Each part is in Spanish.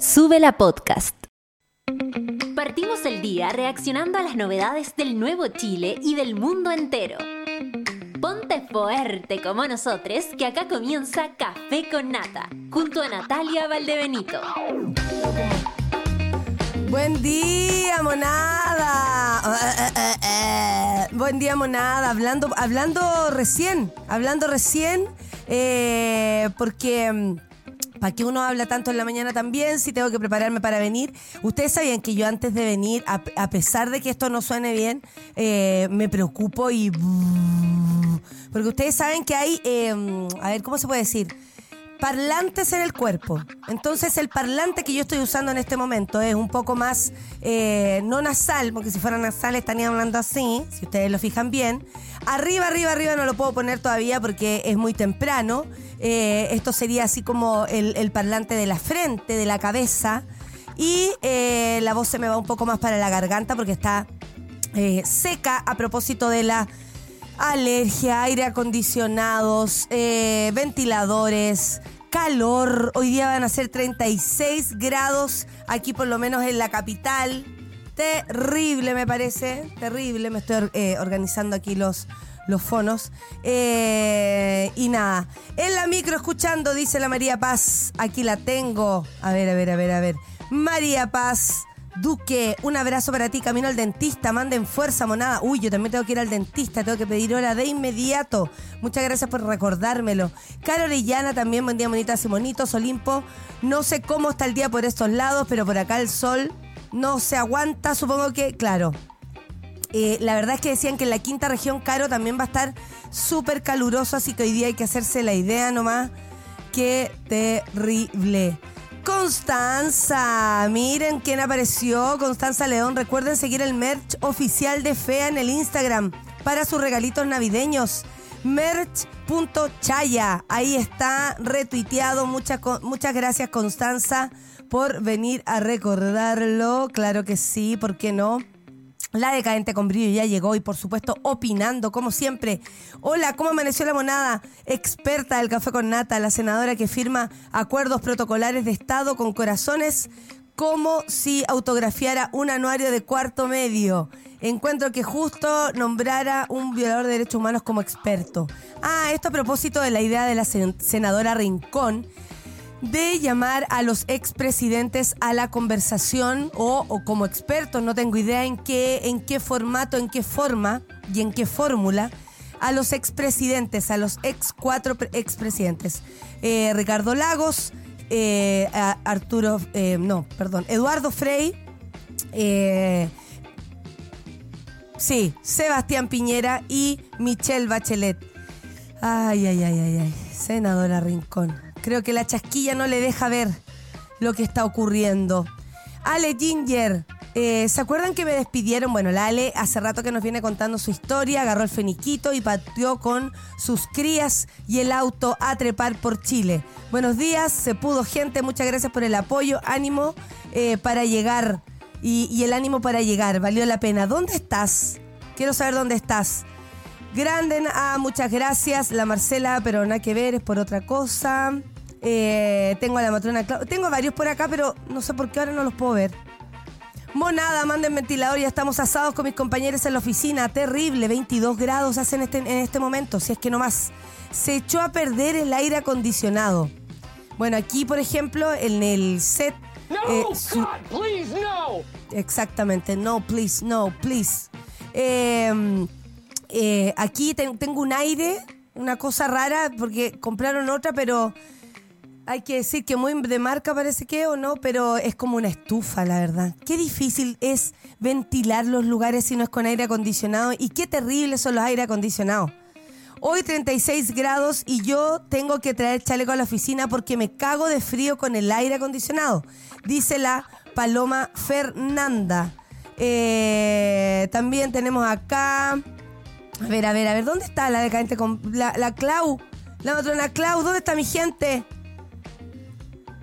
Sube la podcast. Partimos el día reaccionando a las novedades del nuevo Chile y del mundo entero. Ponte fuerte como nosotros, que acá comienza Café con Nata, junto a Natalia Valdebenito. Buen día, monada. Buen día, monada. Hablando, hablando recién, hablando recién, eh, porque mm, ¿Para qué uno habla tanto en la mañana también si tengo que prepararme para venir? Ustedes sabían que yo antes de venir, a, pesar de que esto no suene bien, eh, me preocupo y... Porque ustedes saben que hay, eh, a ver, ¿cómo se puede decir? Parlantes en el cuerpo. Entonces el parlante que yo estoy usando en este momento es un poco más, eh, no nasal, porque si fuera nasal estaría hablando así, si ustedes lo fijan bien. Arriba, arriba, arriba no lo puedo poner todavía porque es muy temprano. Eh, esto sería así como el, parlante de la frente, de la cabeza. Y eh, la voz se me va un poco más para la garganta porque está seca a propósito de la alergia, aire acondicionados, eh, ventiladores, calor. Hoy día van a ser 36 grados aquí por lo menos en la capital. Terrible me parece, terrible. Me estoy eh, organizando aquí los, los fonos. Eh, y nada, en la micro escuchando, dice la María Paz. Aquí la tengo. A ver, a ver, a ver, a ver. María Paz. Duque, un abrazo para ti. Camino al dentista. Manden fuerza, monada. Uy, yo también tengo que ir al dentista. Tengo que pedir hora de inmediato. Muchas gracias por recordármelo. Caro Orellana también. Buen día, monitas y monitos. Olimpo. No sé cómo está el día por estos lados, pero por acá el sol no se aguanta. Supongo que, claro. Eh, la verdad es que decían que en la quinta región, Caro, también va a estar súper caluroso. Así que hoy día hay que hacerse la idea nomás. Qué terrible. Constanza, miren quién apareció, Constanza León. Recuerden seguir el merch oficial de FEA en el Instagram para sus regalitos navideños. Merch.chaya, ahí está retuiteado. Muchas, muchas gracias Constanza por venir a recordarlo. Claro que sí, ¿por qué no? La decadente con brillo ya llegó y por supuesto opinando como siempre. Hola, ¿cómo amaneció la monada? Experta del café con nata, la senadora que firma acuerdos protocolares de Estado con corazones como si autografiara un anuario de cuarto medio. Encuentro que justo nombrara un violador de derechos humanos como experto. Ah, esto a propósito de la idea de la senadora Rincón de llamar a los expresidentes a la conversación o, como expertos, no tengo idea en qué, en qué formato, en qué forma y en qué fórmula, a los expresidentes, a los ex cuatro expresidentes. Eh, Ricardo Lagos, eh, Arturo, eh, no, perdón, Eduardo Frei, eh, sí, Sebastián Piñera y Michelle Bachelet. Ay, ay, ay, ay, ay, senadora Rincón. Creo que la chasquilla no le deja ver lo que está ocurriendo. Ale Ginger, eh, ¿se acuerdan que me despidieron? Bueno, la Ale hace rato que nos viene contando su historia, agarró el feniquito y pateó con sus crías y el auto a trepar por Chile. Buenos días, se pudo gente, muchas gracias por el apoyo, ánimo eh, para llegar y el ánimo para llegar, valió la pena. ¿Dónde estás? Quiero saber dónde estás. Grande, ah, muchas gracias. La Marcela, pero nada que ver, es por otra cosa. Eh, tengo a la matrona Clau. Tengo varios por acá, pero no sé por qué ahora no los puedo ver. Monada, manden ventilador, ya estamos asados con mis compañeros en la oficina. Terrible, 22 grados hacen este, en este momento, si es que no más. Se echó a perder el aire acondicionado. Bueno, aquí, por ejemplo, en el set. No, eh, su- God, please, no. Exactamente, no, please, no, please. Eh, eh, aquí ten- tengo un aire, una cosa rara, porque compraron otra, pero hay que decir que muy de marca parece que o no, pero es como una estufa, la verdad. Qué difícil es ventilar los lugares si no es con aire acondicionado y qué terribles son los aire acondicionados. Hoy 36 grados y yo tengo que traer chaleco a la oficina porque me cago de frío con el aire acondicionado, dice la Paloma Fernanda. Eh, también tenemos acá. A ver, a ver, a ver, ¿dónde está la decadente con. La, la Clau? La matrona Clau, ¿dónde está mi gente?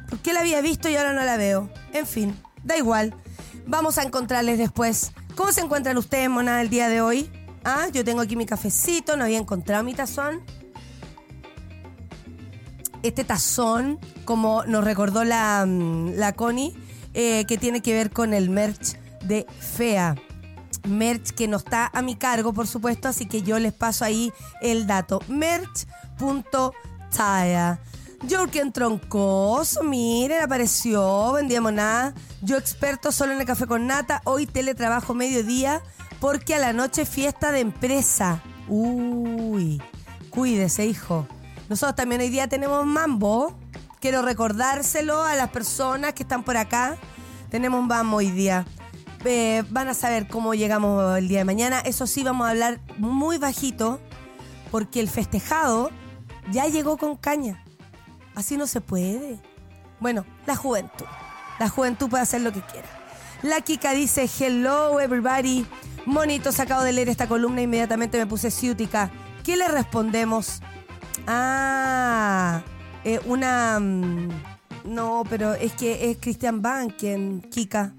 ¿Por qué la había visto y ahora no la veo? En fin, da igual. Vamos a encontrarles después. ¿Cómo se encuentran ustedes, monada, el día de hoy? Ah, yo tengo aquí mi cafecito, no había encontrado mi tazón. este tazón, como nos recordó la, mm, la Connie, eh, que tiene que ver con el merch de FEA. Merch que no está a mi cargo, por supuesto, así que yo les paso ahí el dato. Merch.taya. Jorgen Troncoso, miren, apareció, vendíamos nada. Yo experto solo en el café con nata, hoy teletrabajo mediodía porque a la noche fiesta de empresa. Uy, cuídese, hijo. Nosotros también hoy día tenemos mambo. Quiero recordárselo a las personas que están por acá. Tenemos mambo hoy día. Eh, van a saber cómo llegamos el día de mañana. Eso sí, vamos a hablar muy bajito porque el festejado ya llegó con caña. Así no se puede. Bueno, la juventud. La juventud puede hacer lo que quiera. La Kika dice, hello everybody. Monito, sacado de leer esta columna, inmediatamente me puse ciútica. ¿Qué le respondemos? Ah, eh, una... mm, no, pero es que es Christian Banken, Kika.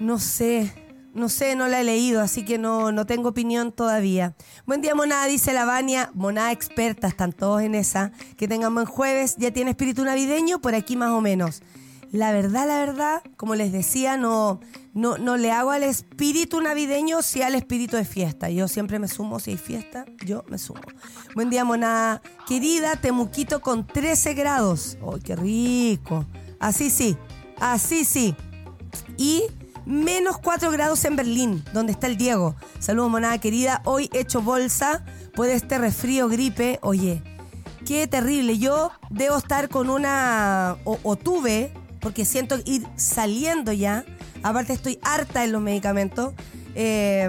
No sé, no sé, no la he leído, así que no, no tengo opinión todavía. Buen día, monada, dice la Vania. Monada experta, están todos en esa. Que tengan buen jueves. ¿Ya tiene espíritu navideño? Por aquí más o menos. La verdad, la verdad, como les decía, no, no, no le hago al espíritu navideño, si al espíritu de fiesta. Yo siempre me sumo, si hay fiesta, yo me sumo. Buen día, monada. Querida, Temuquito con 13 grados. ¡Ay, qué rico! Así sí, así sí. Y menos 4 grados en Berlín, donde está el Diego. Saludos, monada querida. Hoy he hecho bolsa por este resfrío, gripe. Oye, qué terrible. Yo debo estar con una. O, tuve, porque siento ir saliendo ya. Aparte, estoy harta en los medicamentos. eh,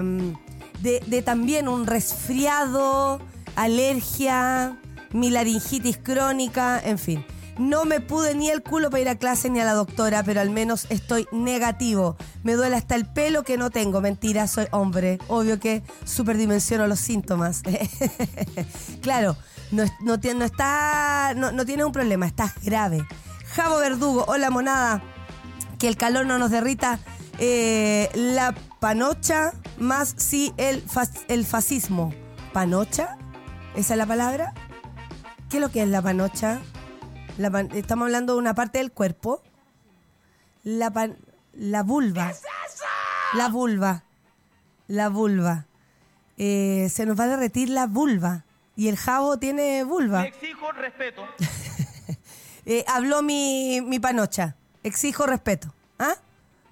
de, de también un resfriado, alergia, mi laringitis crónica, en fin. No me pude ni el culo para ir a clase ni a la doctora, pero al menos estoy negativo. Me duele hasta el pelo que no tengo. Mentira, soy hombre. Obvio que superdimensiono los síntomas. claro, no, no, no está, no, no un problema, estás grave. Javo Verdugo, hola monada. Que el calor no nos derrita eh, la panocha más sí el, el fascismo. ¿Panocha? ¿Esa es la palabra? ¿Qué es lo que es la panocha? La pan- estamos hablando de una parte del cuerpo. La pan- la vulva. La vulva. La vulva. Eh, se nos va a derretir la vulva. Y el jabo tiene vulva. Exijo respeto. Eh, habló mi, mi panocha. Exijo respeto. ¿Ah?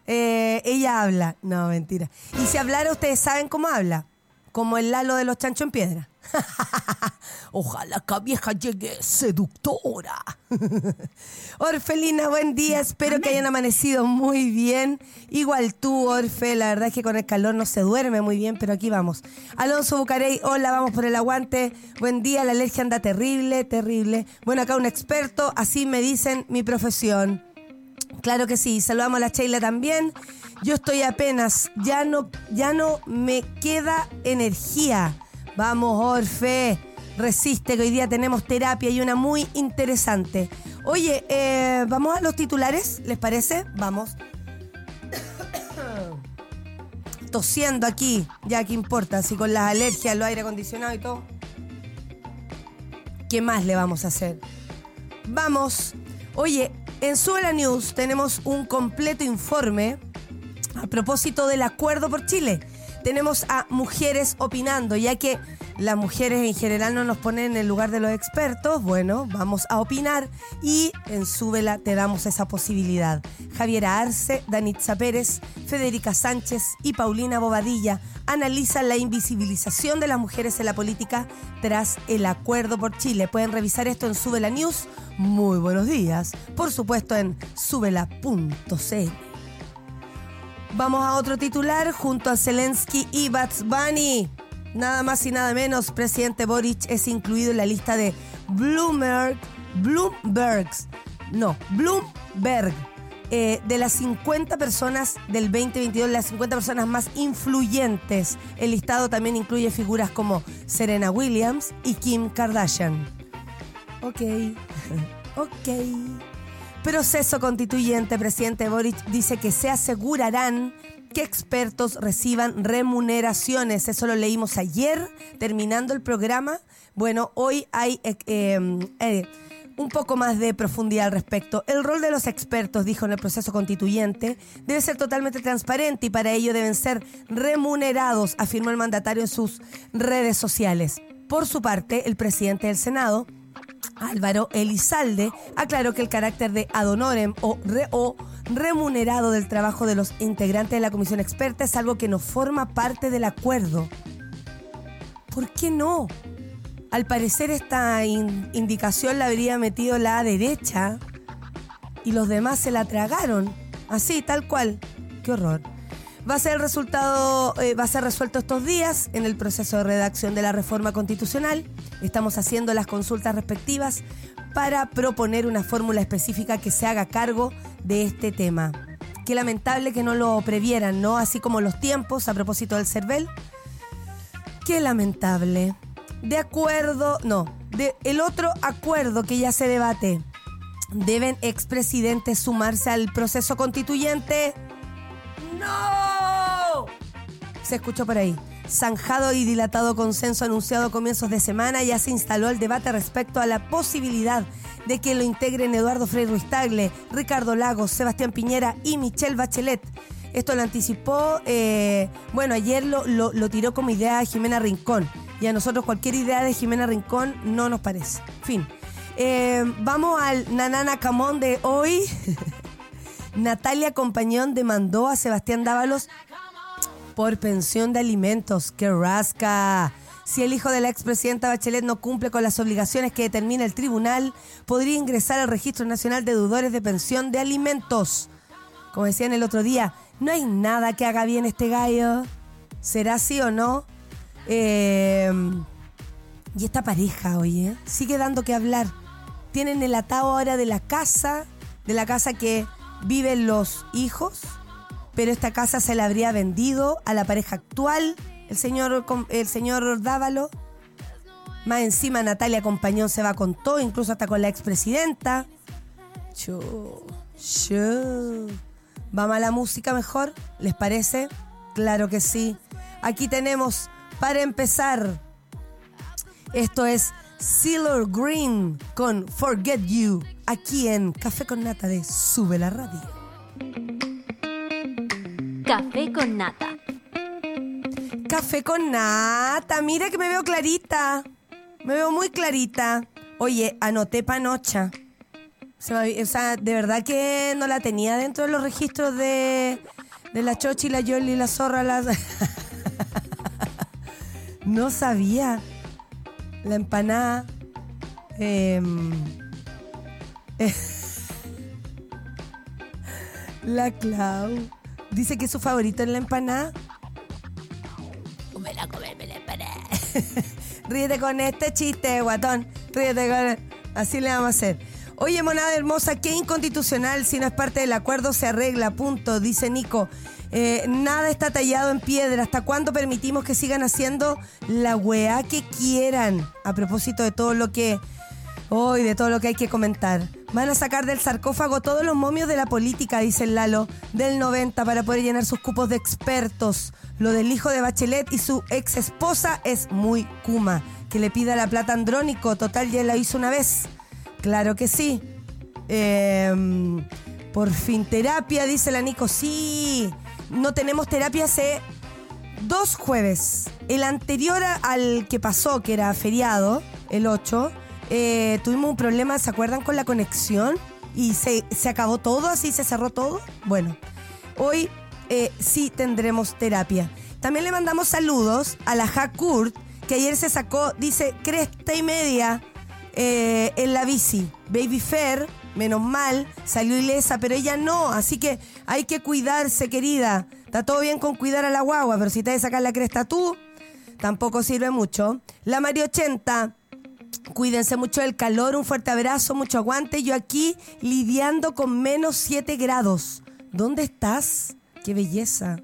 Eh, ella habla. No, mentira. Y si hablara, ustedes saben cómo habla. Como el Lalo de los Chancho en Piedra. Ojalá que vieja llegue seductora. Orfelina, buen día. Espero que hayan amanecido muy bien. Igual tú, Orfe. La verdad es que con el calor no se duerme muy bien, pero aquí vamos. Alonso Bucarey, hola, vamos por el aguante. Buen día, la alergia anda terrible, terrible. Bueno, acá un experto, así me dicen mi profesión. Claro que sí, saludamos a la Sheila también. Yo estoy apenas, ya no, ya no me queda energía. Vamos, Orfe, resiste que hoy día tenemos terapia y una muy interesante. Oye, eh, vamos a los titulares, ¿les parece? Vamos. Tosiendo aquí, ya que importa, si con las alergias, los aire acondicionado y todo. ¿Qué más le vamos a hacer? Vamos. Oye, en Suela News tenemos un completo informe a propósito del acuerdo por Chile. Tenemos a mujeres opinando, ya que las mujeres en general no nos ponen en el lugar de los expertos. Bueno, vamos a opinar y en Súbela te damos esa posibilidad. Javiera Arce, Danitza Pérez, Federica Sánchez y Paulina Bobadilla analizan la invisibilización de las mujeres en la política tras el acuerdo por Chile. Pueden revisar esto en Súbela News. Muy buenos días. Por supuesto en súbela.cl. Vamos a otro titular junto a Zelensky y Bats Bunny. Nada más y nada menos, presidente Boric es incluido en la lista de Bloomberg, Bloombergs, no, Bloomberg, eh, de las 50 personas del 2022, las 50 personas más influyentes. El listado también incluye figuras como Serena Williams y Kim Kardashian. Ok, ok. Proceso constituyente, presidente Boric dice que se asegurarán que expertos reciban remuneraciones. Eso lo leímos ayer, terminando el programa. Bueno, hoy hay eh, eh, eh, un poco más de profundidad al respecto. El rol de los expertos, dijo en el proceso constituyente, debe ser totalmente transparente y para ello deben ser remunerados, afirmó el mandatario en sus redes sociales. Por su parte, el presidente del Senado, Álvaro Elizalde, aclaró que el carácter de ad honorem o, o remunerado del trabajo de los integrantes de la comisión experta es algo que no forma parte del acuerdo. ¿Por qué no? Al parecer esta indicación la habría metido la derecha y los demás se la tragaron. Así, tal cual. Qué horror. Va a ser el resultado, eh, va a ser resuelto estos días en el proceso de redacción de la reforma constitucional. Estamos haciendo las consultas respectivas para proponer una fórmula específica que se haga cargo de este tema. Qué lamentable que no lo previeran, ¿no? Así como los tiempos a propósito del CERVEL. Qué lamentable de acuerdo, no, de el otro acuerdo que ya se debate. ¿Deben expresidentes sumarse al proceso constituyente? ¡No! Se escuchó por ahí. Zanjado y dilatado consenso anunciado a comienzos de semana, ya se instaló el debate respecto a la posibilidad de que lo integren Eduardo Frei Ruiz Tagle, Ricardo Lagos, Sebastián Piñera y Michelle Bachelet. Esto lo anticipó, eh, bueno, ayer lo, lo tiró como idea Jimena Rincón. Y a nosotros cualquier idea de Jimena Rincón no nos parece. Fin. Eh, vamos al Nanana Camón de hoy. Natalia Compañón demandó a Sebastián Dávalos por pensión de alimentos. ¡Qué rasca! Si el hijo de la expresidenta Bachelet no cumple con las obligaciones que determina el tribunal, podría ingresar al Registro Nacional de Deudores de Pensión de Alimentos. Como decían el otro día, no hay nada que haga bien este gallo. ¿Será así o no? Em, y esta pareja, oye, sigue dando que hablar. Tienen el atado ahora de la casa, de la casa que viven los hijos, pero esta casa se la habría vendido a la pareja actual, el señor, el señor Dávalo. Más encima Natalia Compañón se va con todo, incluso hasta con la expresidenta. Yo, yo. ¿Vamos a la música mejor? ¿Les parece? Claro que sí. Aquí tenemos para empezar, esto es Sealer Green con Forget You, aquí en Café con Nata de Sube la Radio. Café con Nata. Café con Nata, mira que me veo clarita. Me veo muy clarita. Oye, anoté panocha. o sea, de verdad que no la tenía dentro de los registros de, de la Chochi, la Yoli, la Zorra, la... No sabía. La empanada. Em, la Clau. Dice que su favorito es la empanada. Cómela, cómeme la empanada. Ríete con este chiste, guatón. Ríete con. Así le vamos a hacer. Oye, monada hermosa, qué inconstitucional. Si no es parte del acuerdo, se arregla. Punto, dice Nico. Eh, nada está tallado en piedra. ¿Hasta cuándo permitimos que sigan haciendo la weá que quieran? A propósito de todo lo que. Hoy, de todo lo que hay que comentar. Van a sacar del sarcófago todos los momios de la política, dice el Lalo, del 90 para poder llenar sus cupos de expertos. Lo del hijo de Bachelet y su ex esposa es muy kuma. Que le pida la plata Andrónico, total ya la hizo una vez. Claro que sí. Em, por fin terapia, dice la Nico. Sí, no tenemos terapia hace dos jueves. El anterior al que pasó, que era feriado, el 8, eh, tuvimos un problema, ¿se acuerdan con la conexión? Y se, acabó todo, así se cerró todo. Bueno, hoy eh, sí tendremos terapia. También le mandamos saludos a la Hakurt, que ayer se sacó, dice, cresta y media eh, en la bici. Baby Fair menos mal, salió ilesa, pero ella no, así que hay que cuidarse, querida. Está todo bien con cuidar a la guagua, pero si te de sacar la cresta tú, tampoco sirve mucho. La Mario 80, cuídense mucho del calor, un fuerte abrazo, mucho aguante. Yo aquí lidiando con menos 7 grados. ¿Dónde estás? ¡Qué belleza!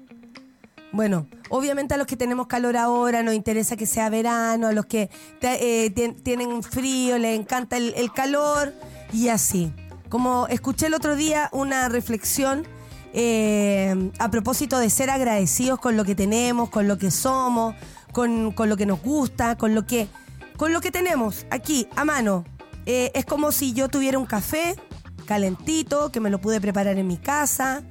Bueno, obviamente a los que tenemos calor ahora nos interesa que sea verano, a los que eh, tienen frío, les encanta el calor y así. Como escuché el otro día una reflexión eh, a propósito de ser agradecidos con lo que tenemos, con lo que somos, con, lo que nos gusta, con lo que, con lo que tenemos aquí a mano. eh, es como si yo tuviera un café calentito, que me lo pude preparar en mi casa,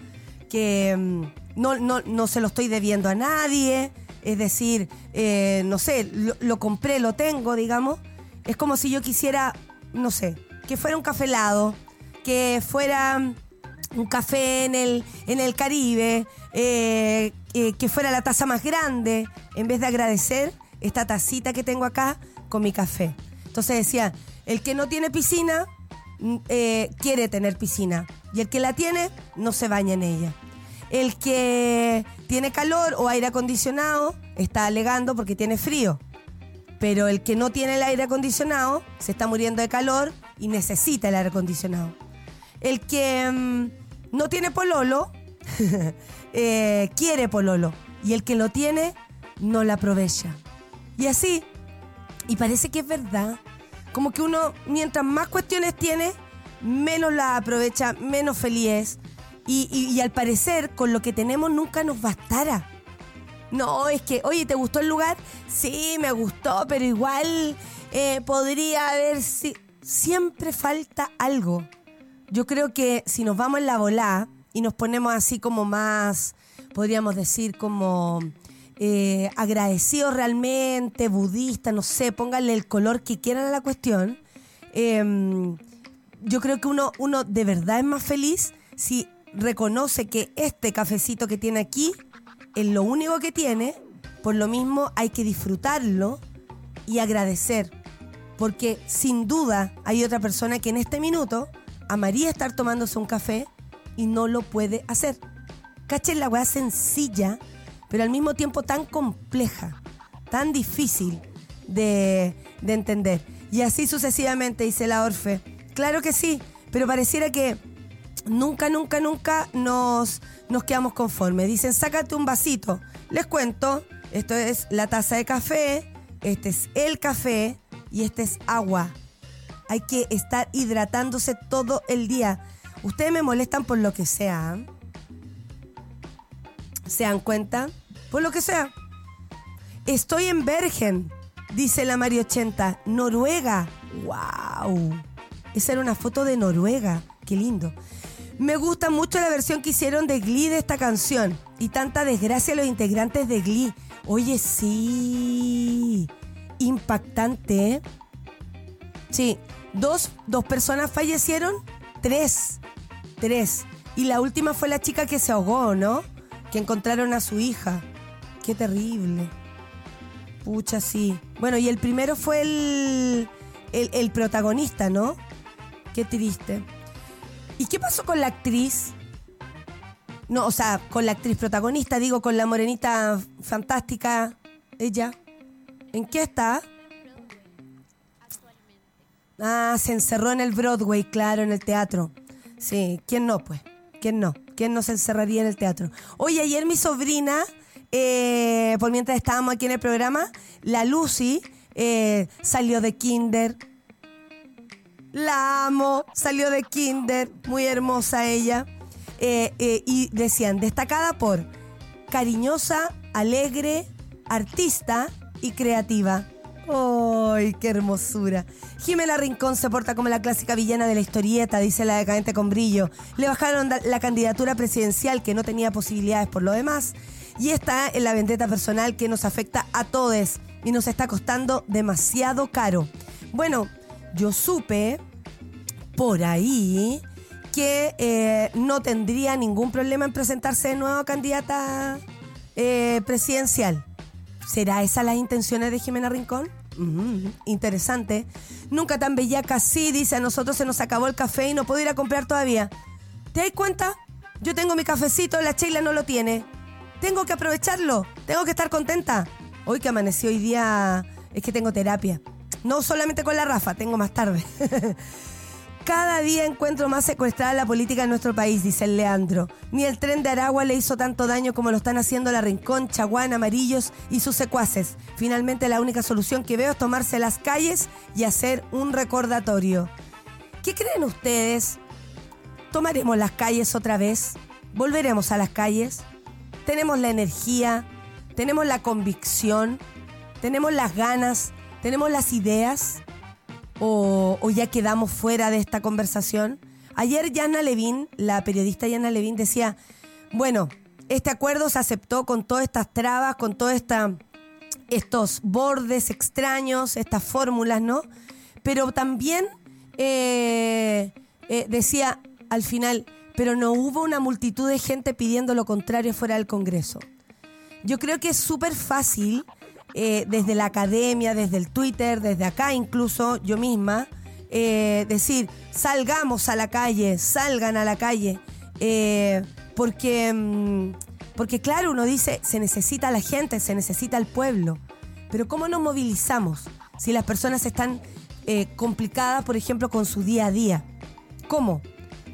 que mm, no, no, no se lo estoy debiendo a nadie, es decir, eh, no sé, lo compré, lo tengo, digamos. Es como si yo quisiera, no sé, que fuera un café helado, que fuera un café en el, en el Caribe, eh, eh, que fuera la taza más grande, en vez de agradecer esta tacita que tengo acá con mi café. Entonces decía, el que no tiene piscina mm, eh, quiere tener piscina y el que la tiene no se baña en ella. El que tiene calor o aire acondicionado está alegando porque tiene frío. Pero el que no tiene el aire acondicionado se está muriendo de calor y necesita el aire acondicionado. El que mm, no tiene pololo eh, quiere pololo. Y el que lo tiene no la aprovecha. Y así. Y parece que es verdad. Como que uno, mientras más cuestiones tiene, menos la aprovecha, menos feliz. Y, al parecer, con lo que tenemos nunca nos bastara. No, es que, oye, ¿te gustó el lugar? Sí, me gustó, pero igual eh, podría haber... si- Siempre falta algo. Yo creo que si nos vamos en la volá y nos ponemos así como más, podríamos decir, como eh, agradecidos realmente, budistas, no sé, pónganle el color que quieran a la cuestión. em, yo creo que uno, uno de verdad es más feliz si reconoce que este cafecito que tiene aquí es lo único que tiene, por lo mismo hay que disfrutarlo y agradecer. Porque sin duda hay otra persona que en este minuto amaría estar tomándose un café y no lo puede hacer. Cachen la weá sencilla, pero al mismo tiempo tan compleja, tan difícil de, de entender. Y así sucesivamente, dice la Orfe. Claro que sí, pero pareciera que nunca, nunca, nunca nos, nos quedamos conformes. Dicen, sácate un vasito. Les cuento, esto es la taza de café, este es el café y este es agua. Hay que estar hidratándose todo el día. Ustedes me molestan por lo que sea. ¿eh? ¿Se dan cuenta? Por lo que sea. Estoy en Bergen, dice la Mario 80, Noruega. ¡Wow! Esa era una foto de Noruega. Qué lindo. Me gusta mucho la versión que hicieron de Glee de esta canción. Y tanta desgracia a los integrantes de Glee. Oye, sí. Impactante, ¿eh? Sí. Dos, dos personas fallecieron. Tres. Tres. Y la última fue la chica que se ahogó, ¿no? Que encontraron a su hija. Qué terrible. Pucha, sí. Bueno, y el primero fue el, el, el protagonista, ¿no? Qué triste. ¿Y qué pasó con la actriz? No, o sea, con la actriz protagonista, digo, con la morenita fantástica, ella. ¿En qué está? Ah, se encerró en el Broadway, claro, en el teatro. Sí, ¿quién no, pues? ¿Quién no? ¿Quién no se encerraría en el teatro? Oye, ayer mi sobrina, eh, por mientras estábamos aquí en el programa, la Lucy eh, salió de kinder. La amo, salió de kinder, muy hermosa ella. Eh, y decían, destacada por cariñosa, alegre, artista y creativa. ¡Ay, qué hermosura! Jimena Rincón se porta como la clásica villana de la historieta, dice la decadente con brillo. Le bajaron la candidatura presidencial que no tenía posibilidades por lo demás. Y está en la vendetta personal que nos afecta a todos y nos está costando demasiado caro. Bueno, yo supe por ahí que eh, no tendría ningún problema en presentarse de nuevo candidata eh, presidencial. ¿Será esas las intenciones de Jimena Rincón? Interesante. Nunca tan bellaca, sí, dice, a nosotros se nos acabó el café y no puedo ir a comprar todavía. ¿Te das cuenta? Yo tengo mi cafecito, la Sheila no lo tiene. Tengo que aprovecharlo, tengo que estar contenta. Hoy que amaneció hoy día es que tengo terapia. No solamente con la Rafa, tengo más tarde. Cada día encuentro más secuestrada la política en nuestro país, dice el Leandro. Ni el tren de Aragua le hizo tanto daño como lo están haciendo la Rincón, Chaguán, Amarillos y sus secuaces. Finalmente la única solución que veo es tomarse las calles y hacer un recordatorio. ¿Qué creen ustedes? ¿Tomaremos las calles otra vez? ¿Volveremos a las calles? ¿Tenemos la energía? ¿Tenemos la convicción? ¿Tenemos las ganas? ¿Tenemos las ideas? O, ya quedamos fuera de esta conversación? Ayer Yana Levin, la periodista Yana Levin, decía, bueno, este acuerdo se aceptó con todas estas trabas, con todos estos bordes extraños, estas fórmulas, ¿no? Pero también eh, eh, decía al final, pero no hubo una multitud de gente pidiendo lo contrario fuera del Congreso. Yo creo que es súper fácil, eh, desde la academia, desde el Twitter, desde acá incluso, yo misma, decir, salgamos a la calle, salgan a la calle. porque, mm, porque claro, uno dice, se necesita la gente, se necesita el pueblo. Pero ¿cómo nos movilizamos si las personas están complicadas, por ejemplo, con su día a día? ¿Cómo?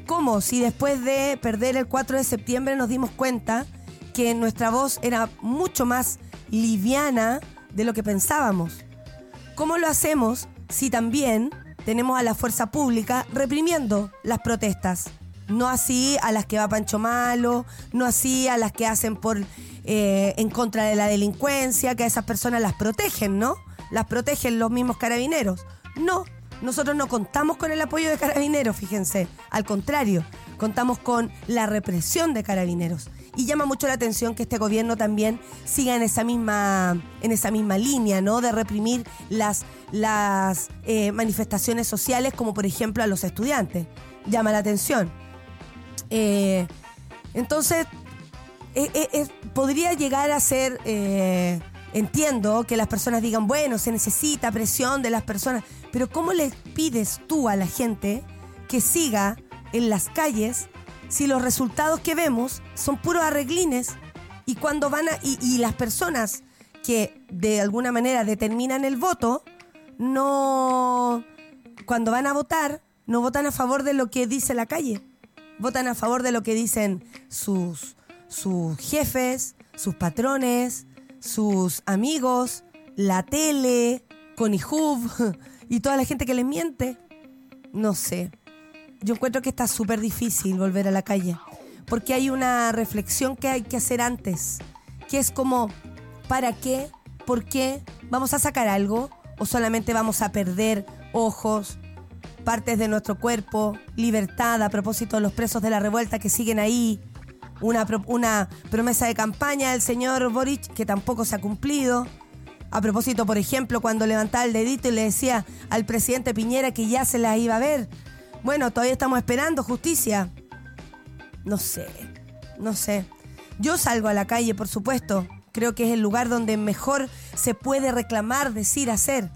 ¿Cómo? Si después de perder el 4 de septiembre nos dimos cuenta que nuestra voz era mucho más liviana de lo que pensábamos. ¿Cómo lo hacemos si también tenemos a la fuerza pública reprimiendo las protestas? No así a las que va Pancho Malo, no así a las que hacen por eh, en contra de la delincuencia, que a esas personas las protegen, ¿no? Las protegen los mismos carabineros. No, nosotros no contamos con el apoyo de carabineros, fíjense. Al contrario, contamos con la represión de carabineros. Y llama mucho la atención que este gobierno también siga en esa misma, en esa misma línea, ¿no? De reprimir las, las eh, manifestaciones sociales, como por ejemplo a los estudiantes. Llama la atención. Eh, entonces, eh, podría llegar a ser entiendo que las personas digan, bueno, se necesita presión de las personas, pero ¿cómo le pides tú a la gente que siga en las calles si los resultados que vemos son puros arreglines y cuando van a, y, las personas que de alguna manera determinan el voto, no, cuando van a votar, no votan a favor de lo que dice la calle, votan a favor de lo que dicen sus, sus jefes, sus patrones, sus amigos, la tele, Conihub y toda la gente que les miente. No sé. Yo encuentro que está súper difícil volver a la calle. Porque hay una reflexión que hay que hacer antes. Que es como, ¿para qué? ¿Por qué? ¿Vamos a sacar algo? ¿O solamente vamos a perder ojos, partes de nuestro cuerpo, libertad a propósito de los presos de la revuelta que siguen ahí? una, una promesa de campaña del señor Boric que tampoco se ha cumplido. A propósito, por ejemplo, cuando levantaba el dedito y le decía al presidente Piñera que ya se la iba a ver. Bueno, todavía estamos esperando justicia. No sé, no sé. Yo salgo a la calle, por supuesto. Creo que es el lugar donde mejor se puede reclamar, decir, hacer.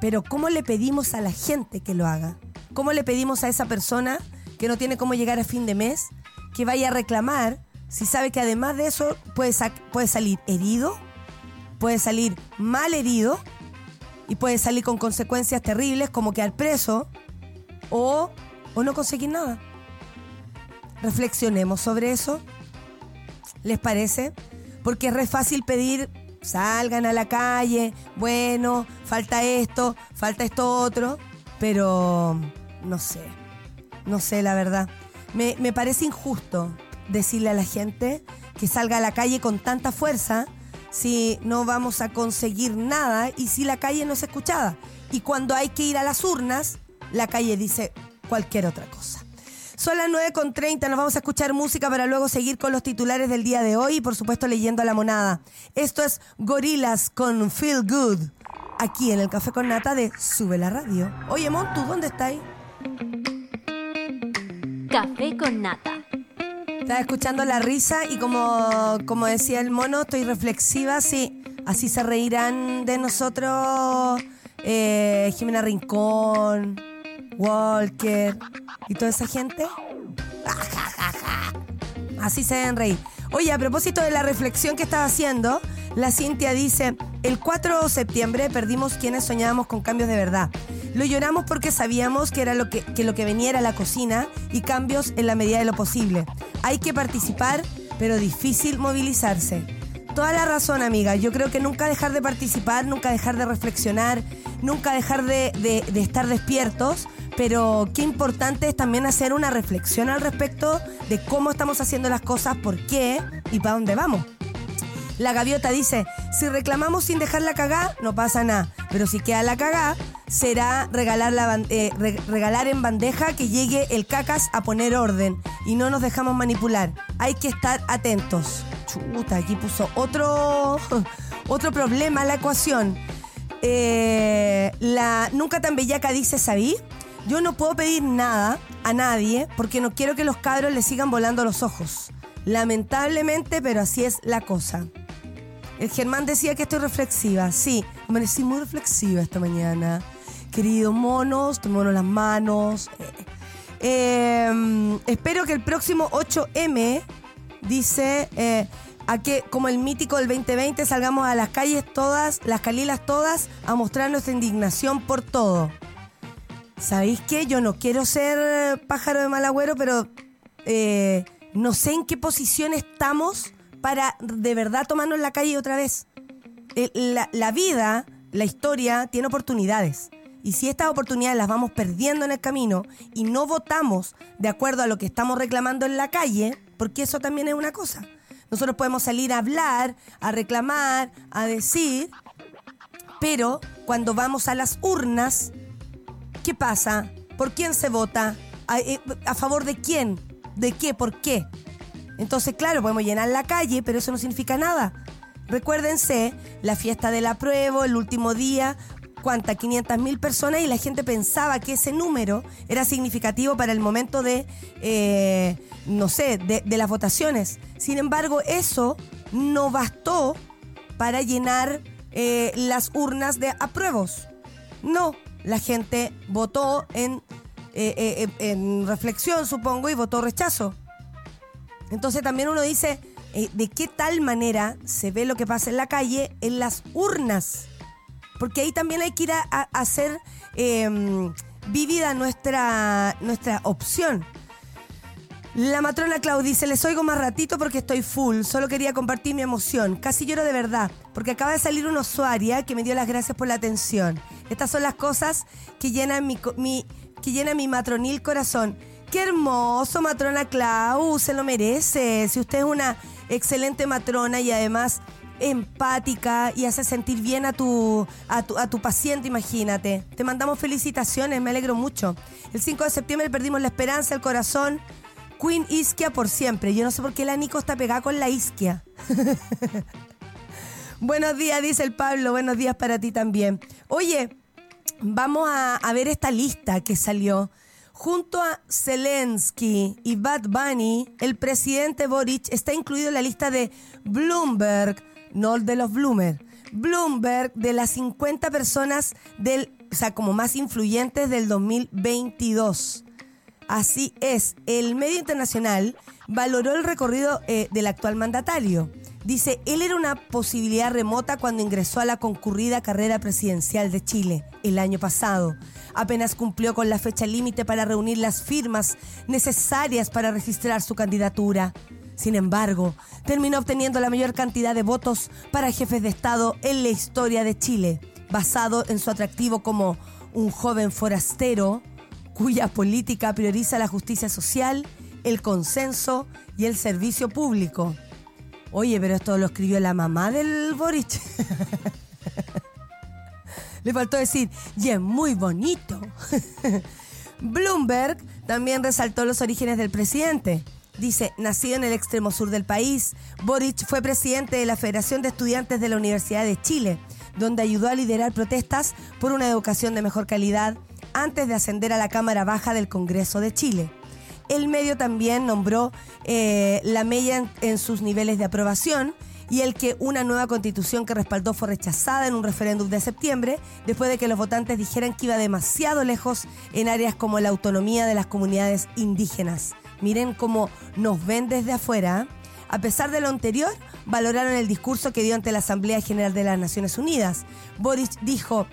Pero ¿cómo le pedimos a la gente que lo haga? ¿Cómo le pedimos a esa persona que no tiene cómo llegar a fin de mes que vaya a reclamar si sabe que además de eso puede, puede salir herido, puede salir mal herido y puede salir con consecuencias terribles como quedar preso o, o no conseguir nada? Reflexionemos sobre eso. ¿Les parece? Porque es re fácil pedir, salgan a la calle, bueno, falta esto, falta esto otro, pero no sé, no sé la verdad. Me, parece injusto decirle a la gente que salga a la calle con tanta fuerza si no vamos a conseguir nada y si la calle no es escuchada. Y cuando hay que ir a las urnas, la calle dice cualquier otra cosa. Son las 9.30, nos vamos a escuchar música para luego seguir con los titulares del día de hoy y por supuesto leyendo a la monada. Esto es Gorilas con Feel Good, aquí en el Café con Nata de Sube la Radio. Oye, Montu, ¿dónde estáis? Café con nata. Estaba escuchando la risa y como, como decía el mono, estoy reflexiva, sí. Así se reirán de nosotros eh, Jimena Rincón, Walker y toda esa gente. Así se deben reír. Oye, a propósito de la reflexión que estaba haciendo, la Cintia dice, el 4 de septiembre perdimos quienes soñábamos con cambios de verdad. Lo lloramos porque sabíamos que, era lo que, que lo que venía era la cocina y cambios en la medida de lo posible. Hay que participar, pero difícil movilizarse. Toda la razón, amiga. Yo creo que nunca dejar de participar, nunca dejar de reflexionar, nunca dejar de, de, estar despiertos, pero qué importante es también hacer una reflexión al respecto de cómo estamos haciendo las cosas, por qué y para dónde vamos. La gaviota dice, si reclamamos sin dejar la cagá, no pasa nada, pero si queda la cagá, será regalar, la, eh, regalar en bandeja que llegue el cacas a poner orden y no nos dejamos manipular. Hay que estar atentos. Chuta, aquí puso otro, otro problema la ecuación. Eh, la nunca tan bellaca dice, ¿sabí? Yo no puedo pedir nada a nadie porque no quiero que los cabros le sigan volando los ojos. Lamentablemente, pero así es la cosa. El Germán decía que estoy reflexiva. Sí, amanecí muy reflexiva esta mañana. Queridos monos, tomémonos las manos. Eh, em, espero que el próximo 8M, dice, eh, a que como el mítico del 2020 salgamos a las calles todas, las calilas todas, a mostrar nuestra indignación por todo. ¿Sabéis qué? Yo no quiero ser pájaro de mal agüero, pero eh, no sé en qué posición estamos para de verdad tomarnos la calle otra vez. La, la, vida, la historia, tiene oportunidades. Y si estas oportunidades las vamos perdiendo en el camino y no votamos de acuerdo a lo que estamos reclamando en la calle, porque eso también es una cosa. Nosotros podemos salir a hablar, a reclamar, a decir, pero cuando vamos a las urnas, ¿Qué pasa? ¿Por quién se vota? Eh, ¿A, favor de quién? ¿De qué? ¿Por qué? Entonces, claro, podemos llenar la calle, pero eso no significa nada. Recuérdense, la fiesta del apruebo, el último día, ¿cuánta? 500 mil personas y la gente pensaba que ese número era significativo para el momento de, eh, no sé, de, las votaciones. Sin embargo, eso no bastó para llenar eh, las urnas de apruebos. No, la gente votó en, eh, eh, en reflexión, supongo, y votó rechazo. Entonces también uno dice, eh, ¿de qué tal manera se ve lo que pasa en la calle en las urnas? Porque ahí también hay que ir a, hacer em, vivida nuestra, nuestra opción. La matrona Clau dice, les oigo más ratito porque estoy full, solo quería compartir mi emoción. Casi lloro de verdad, porque acaba de salir una usuaria que me dio las gracias por la atención. Estas son las cosas que llenan mi, que llena mi matronil corazón. Qué hermoso, matrona Clau, se lo merece. Si usted es una excelente matrona y además empática y hace sentir bien a tu, a tu, a tu paciente, imagínate. Te mandamos felicitaciones, me alegro mucho. El 5 de septiembre perdimos la esperanza, el corazón Queen Isquia por siempre. Yo no sé por qué la Nico está pegada con la Isquia. Buenos días, dice el Pablo. Buenos días para ti también. Oye, vamos a, ver esta lista que salió. Junto a Zelensky y Bad Bunny, el presidente Boric está incluido en la lista de Bloomberg, no de los Bloomer. Bloomberg de las 50 personas del, o sea, como más influyentes del 2022. Así es, el medio internacional valoró el recorrido eh, del actual mandatario. Dice, él era una posibilidad remota cuando ingresó a la concurrida carrera presidencial de Chile el año pasado. Apenas cumplió con la fecha límite para reunir las firmas necesarias para registrar su candidatura. Sin embargo, terminó obteniendo la mayor cantidad de votos para jefes de Estado en la historia de Chile, basado en su atractivo como un joven forastero, cuya política prioriza la justicia social, el consenso y el servicio público. Oye, pero esto lo escribió la mamá del Boric. Le faltó decir, y es muy bonito. Bloomberg también resaltó los orígenes del presidente. Dice, nacido en el extremo sur del país, Boric fue presidente de la Federación de Estudiantes de la Universidad de Chile, donde ayudó a liderar protestas por una educación de mejor calidad antes de ascender a la Cámara Baja del Congreso de Chile. El medio también nombró eh, la mella en, sus niveles de aprobación y el que una nueva constitución que respaldó fue rechazada en un referéndum de septiembre, después de que los votantes dijeran que iba demasiado lejos en áreas como la autonomía de las comunidades indígenas. Miren cómo nos ven desde afuera. A pesar de lo anterior, valoraron el discurso que dio ante la Asamblea General de las Naciones Unidas. Boris dijo,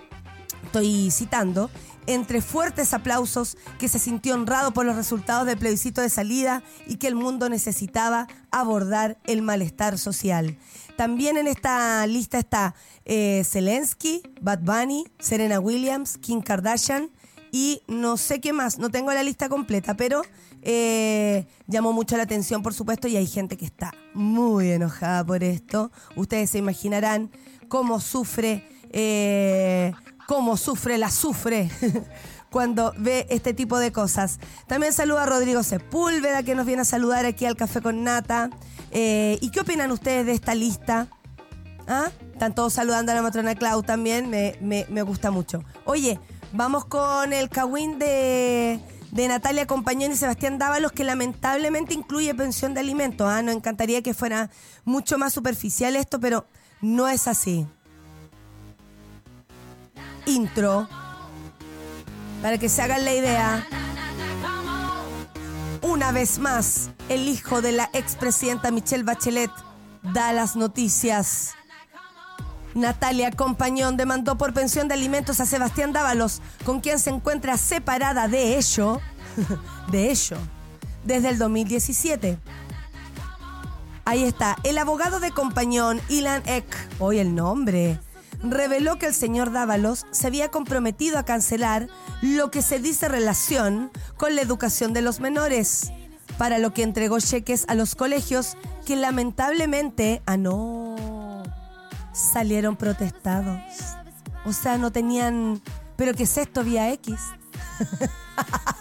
estoy citando, entre fuertes aplausos que se sintió honrado por los resultados del plebiscito de salida y que el mundo necesitaba abordar el malestar social. También en esta lista está eh, Zelensky, Bad Bunny, Serena Williams, Kim Kardashian y no sé qué más, no tengo la lista completa, pero eh, llamó mucho la atención, por supuesto, y hay gente que está muy enojada por esto. Ustedes se imaginarán cómo sufre eh, cómo sufre la sufre cuando ve este tipo de cosas. También saluda a Rodrigo Sepúlveda, que nos viene a saludar aquí al Café con Nata. Eh, ¿Y qué opinan ustedes de esta lista? ¿Ah? Están todos saludando a la matrona Clau también, me, me, gusta mucho. Oye, vamos con el Kawin de, de Natalia Compañón y Sebastián Dávalos, que lamentablemente incluye pensión de alimentos. ¿ah? Nos encantaría que fuera mucho más superficial esto, pero no es así. Intro. Para que se hagan la idea. Una vez más, el hijo de la expresidenta Michelle Bachelet da las noticias. Natalia Compañón demandó por pensión de alimentos a Sebastián Dávalos, con quien se encuentra separada de ello, de ello, desde el 2017. Ahí está, el abogado de Compañón, Ilan Eck, hoy el nombre, reveló que el señor Dávalos se había comprometido a cancelar lo que se dice relación con la educación de los menores, para lo que entregó cheques a los colegios que lamentablemente, ah no, salieron protestados. O sea, no tenían, pero ¿qué es esto vía X?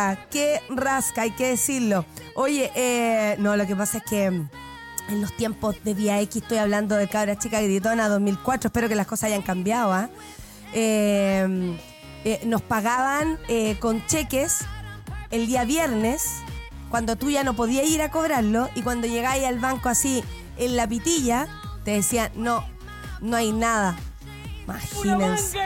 rasca, qué rasca, hay que decirlo. Oye, eh, no, lo que pasa es que mm, en los tiempos de Vía X estoy hablando de Cabra Chica Gritona 2004, espero que las cosas hayan cambiado, ¿ah? Eh, eh, nos pagaban eh, con cheques el día viernes, cuando tú ya no podías ir a cobrarlo, y cuando llegáis al banco así en la pitilla, te decían, no, no hay nada. Imagínense.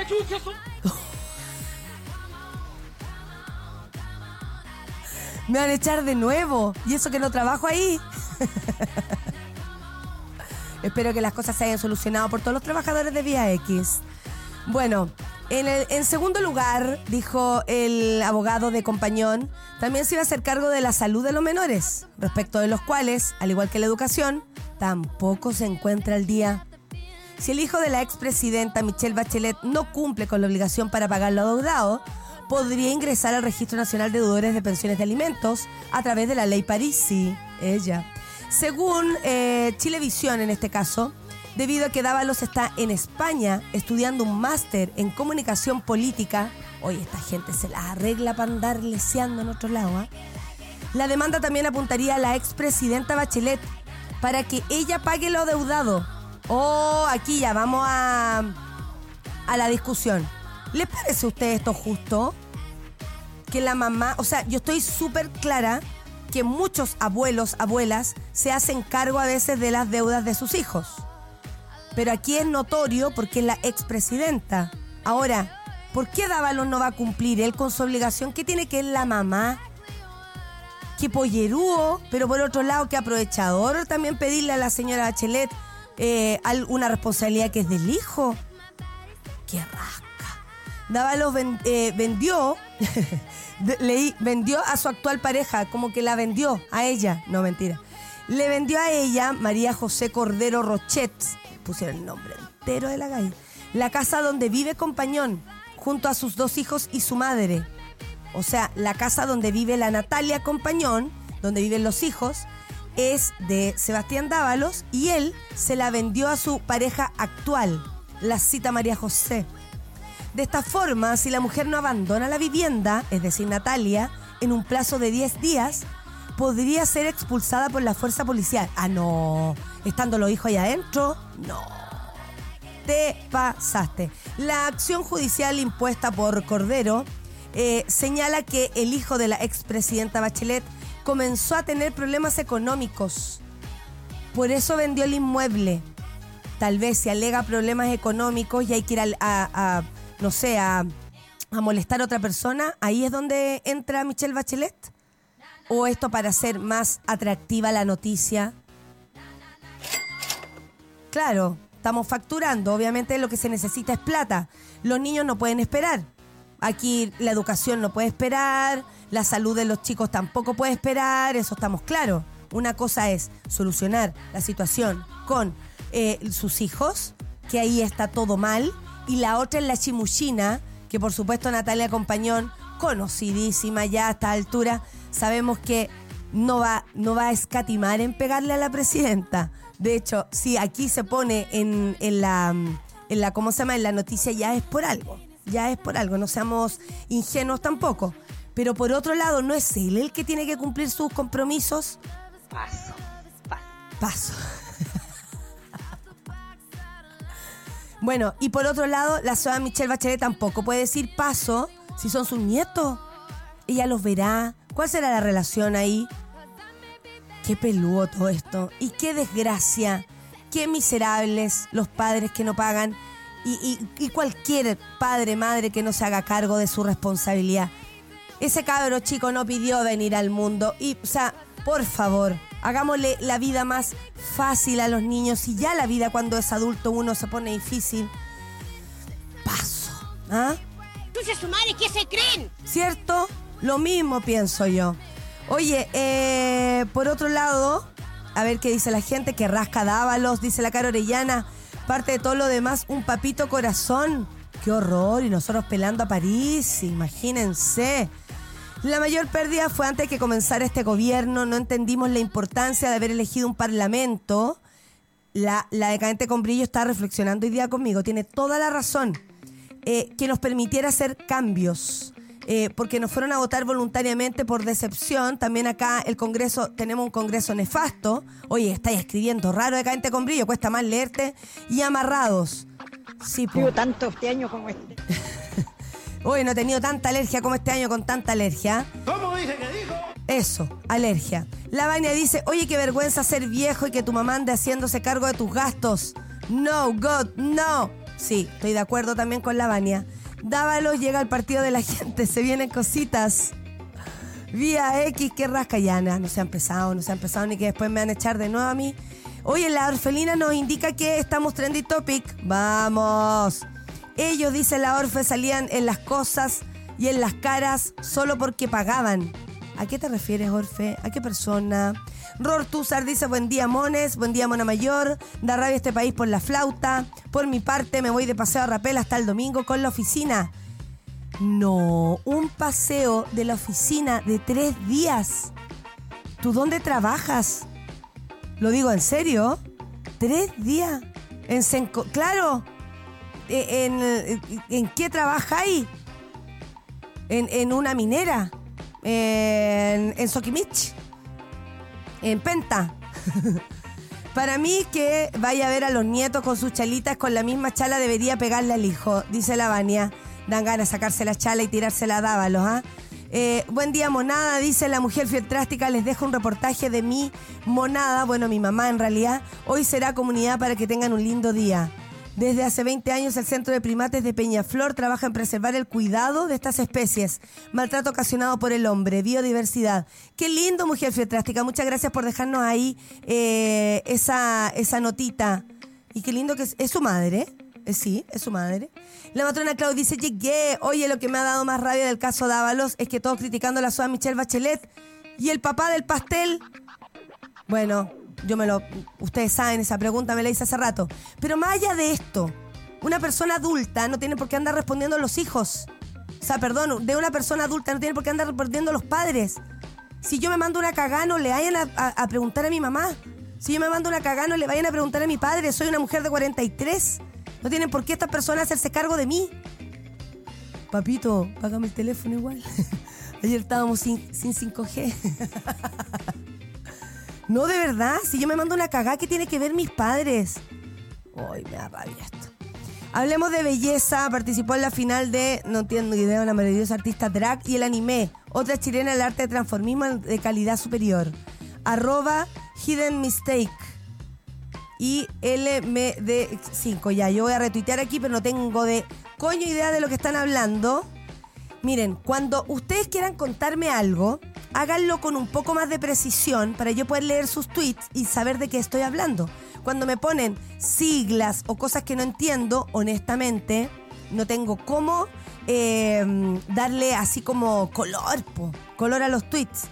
Me van a echar de nuevo. Y eso que no trabajo ahí. Espero que las cosas se hayan solucionado por todos los trabajadores de Vía X. Bueno, en, segundo lugar, dijo el abogado de Compañón, también se iba a hacer cargo de la salud de los menores, respecto de los cuales, al igual que la educación, tampoco se encuentra al día. Si el hijo de la expresidenta Michelle Bachelet no cumple con la obligación para pagar lo adeudado, podría ingresar al Registro Nacional de Deudores de Pensiones de Alimentos a través de la ley Parisi, ella. Según eh, Chilevisión en este caso, debido a que Dávalos está en España estudiando un máster en comunicación política, oye, esta gente se la arregla para andar leseando en otro lado, ¿ah? La demanda también apuntaría a la expresidenta Bachelet para que ella pague lo adeudado. Oh, aquí ya vamos a, a la discusión. ¿Les parece a ustedes esto justo? Que la mamá, o sea, yo estoy súper clara que muchos abuelos, abuelas, se hacen cargo a veces de las deudas de sus hijos. Pero aquí es notorio porque es la expresidenta. Ahora, ¿por qué Dávalos no va a cumplir él con su obligación? ¿Qué tiene que ver la mamá? Que pollerúo, pero por otro lado, que aprovechador también pedirle a la señora Bachelet eh, una responsabilidad que es del hijo. ¡Qué rasca! Dávalos eh, vendió, leí, vendió a su actual pareja, como que la vendió a ella. No, mentira. Le vendió a ella, María José Cordero Rochet, pusieron el nombre entero de la calle, la casa donde vive Compañón, junto a sus dos hijos y su madre. O sea, la casa donde vive la Natalia Compañón, donde viven los hijos, es de Sebastián Dávalos y él se la vendió a su pareja actual, la cita María José. De esta forma, si la mujer no abandona la vivienda, es decir, Natalia, en un plazo de 10 días, podría ser expulsada por la fuerza policial. Ah, no. Estando los hijos ahí adentro, no. Te pasaste. La acción judicial impuesta por Cordero eh, señala que el hijo de la expresidenta Bachelet comenzó a tener problemas económicos. Por eso vendió el inmueble. Tal vez se alega problemas económicos y hay que ir a, no sé, a, molestar a otra persona. Ahí es donde entra Michelle Bachelet. ¿O esto para hacer más atractiva la noticia? Claro, estamos facturando. Obviamente lo que se necesita es plata. Los niños no pueden esperar. Aquí la educación no puede esperar, la salud de los chicos tampoco puede esperar, eso estamos claros. Una cosa es solucionar la situación con eh, sus hijos, que ahí está todo mal, y la otra es la chimuchina, que por supuesto Natalia Compañón, conocidísima ya a esta altura. Sabemos que no va, no va a escatimar en pegarle a la presidenta. De hecho, si aquí se pone en, en la, en la, ¿cómo se llama? En la noticia ya es por algo. Ya es por algo, no seamos ingenuos tampoco. Pero por otro lado, ¿no es él el que tiene que cumplir sus compromisos? Paso, paso. Paso. Bueno, y por otro lado, la señora Michelle Bachelet tampoco puede decir paso si son sus nietos. Ella los verá. ¿Cuál será la relación ahí? Qué peludo todo esto. Y qué desgracia. Qué miserables los padres que no pagan. Y, y- y cualquier padre, madre que no se haga cargo de su responsabilidad. Ese cabro chico no pidió venir al mundo. Y, o sea, por favor, hagámosle la vida más fácil a los niños. Y ya la vida cuando es adulto uno se pone difícil. Paso. ¿Ah? ¡Chucha su madre! ¿Qué se creen? ¿Cierto? Lo mismo pienso yo. Oye, eh, por otro lado, a ver qué dice la gente, que rasca dávalos, dice la cara Orellana. Parte de todo lo demás, un papito corazón. Qué horror, y nosotros pelando a París, imagínense. La mayor pérdida fue antes de que comenzara este gobierno, no entendimos la importancia de haber elegido un parlamento. La, la decadente con brillo está reflexionando hoy día conmigo, tiene toda la razón. Eh, que nos permitiera hacer cambios, eh, porque nos fueron a votar voluntariamente por decepción. También acá el Congreso, tenemos un Congreso nefasto. Oye, estáis escribiendo raro decadente con brillo, cuesta más leerte. Y amarrados. Sí, po. Tanto este año como este. Hoy no he tenido tanta alergia como este año con tanta alergia. ¿Cómo dice que dijo? Eso, alergia. La Vania dice, oye, qué vergüenza ser viejo y que tu mamá ande haciéndose cargo de tus gastos. No, God, no. Sí, estoy de acuerdo también con la Vania. Dávalos, llega al partido de la gente, se vienen cositas. Vía X, que rasca ya, no se ha empezado, no se ha empezado ni que después me van a echar de nuevo a mí. Oye, la orfelina nos indica que estamos trendy topic. Vamos. Ellos, dice la Orfe, salían en las cosas y en las caras solo porque pagaban. ¿A qué te refieres, Orfe? ¿A qué persona? Rortuzar dice, buen día, Mones, buen día, Mona Mayor. Da rabia este país por la flauta. Por mi parte, me voy de paseo a Rapel hasta el domingo con la oficina. No, un paseo de la oficina de tres días. ¿Tú dónde trabajas? Lo digo en serio. ¿Tres días? En Senco- claro. Eh, ¿En, en qué trabajáis? En, en una minera. En, en Soquimich. En Penta. Para mí que vaya a ver a los nietos con sus chalitas con la misma chala debería pegarle al hijo, dice la Vania. Dan ganas de sacarse la chala y tirársela a Dávalos, ¿ah? Eh, buen día, monada, dice la mujer fieltrástica. Les dejo un reportaje de mi monada, bueno, mi mamá en realidad. Hoy será comunidad para que tengan un lindo día. Desde hace 20 años el Centro de Primates de Peñaflor trabaja en preservar el cuidado de estas especies. Maltrato ocasionado por el hombre, biodiversidad. Qué lindo, mujer fieltrástica. Muchas gracias por dejarnos ahí eh, esa, esa notita. Y qué lindo que es, es su madre, eh, sí, es su madre. La matrona Clau dice, llegué. Oye, lo que me ha dado más rabia del caso Dávalos es que todos criticando a la soa Michelle Bachelet y el papá del pastel. Bueno, yo me lo. Ustedes saben, esa pregunta me la hice hace rato. Pero más allá de esto, una persona adulta no tiene por qué andar respondiendo a los hijos. O sea, perdón, de una persona adulta no tiene por qué andar respondiendo a los padres. Si yo me mando una cagada, no le vayan a, preguntar a mi mamá. Si yo me mando una cagada, no le vayan a preguntar a mi padre. Soy una mujer de 43. No tienen por qué estas personas hacerse cargo de mí. Papito, págame el teléfono igual. Ayer estábamos sin, sin 5G. no, de verdad. Si yo me mando una cagada, ¿qué tiene que ver mis padres? Ay, me da rabia esto. Hablemos de belleza. Participó en la final de, no entiendo idea, una maravillosa artista drag y el anime. Otra chilena del arte de transformismo de calidad superior. Arroba Hidden Mistake. Y LMD5. Ya, yo voy a retuitear aquí, pero no tengo de coño idea de lo que están hablando. Miren, cuando ustedes quieran contarme algo, háganlo con un poco más de precisión para yo poder leer sus tweets y saber de qué estoy hablando. Cuando me ponen siglas o cosas que no entiendo, honestamente, no tengo cómo eh, darle así como color, po, color a los tweets.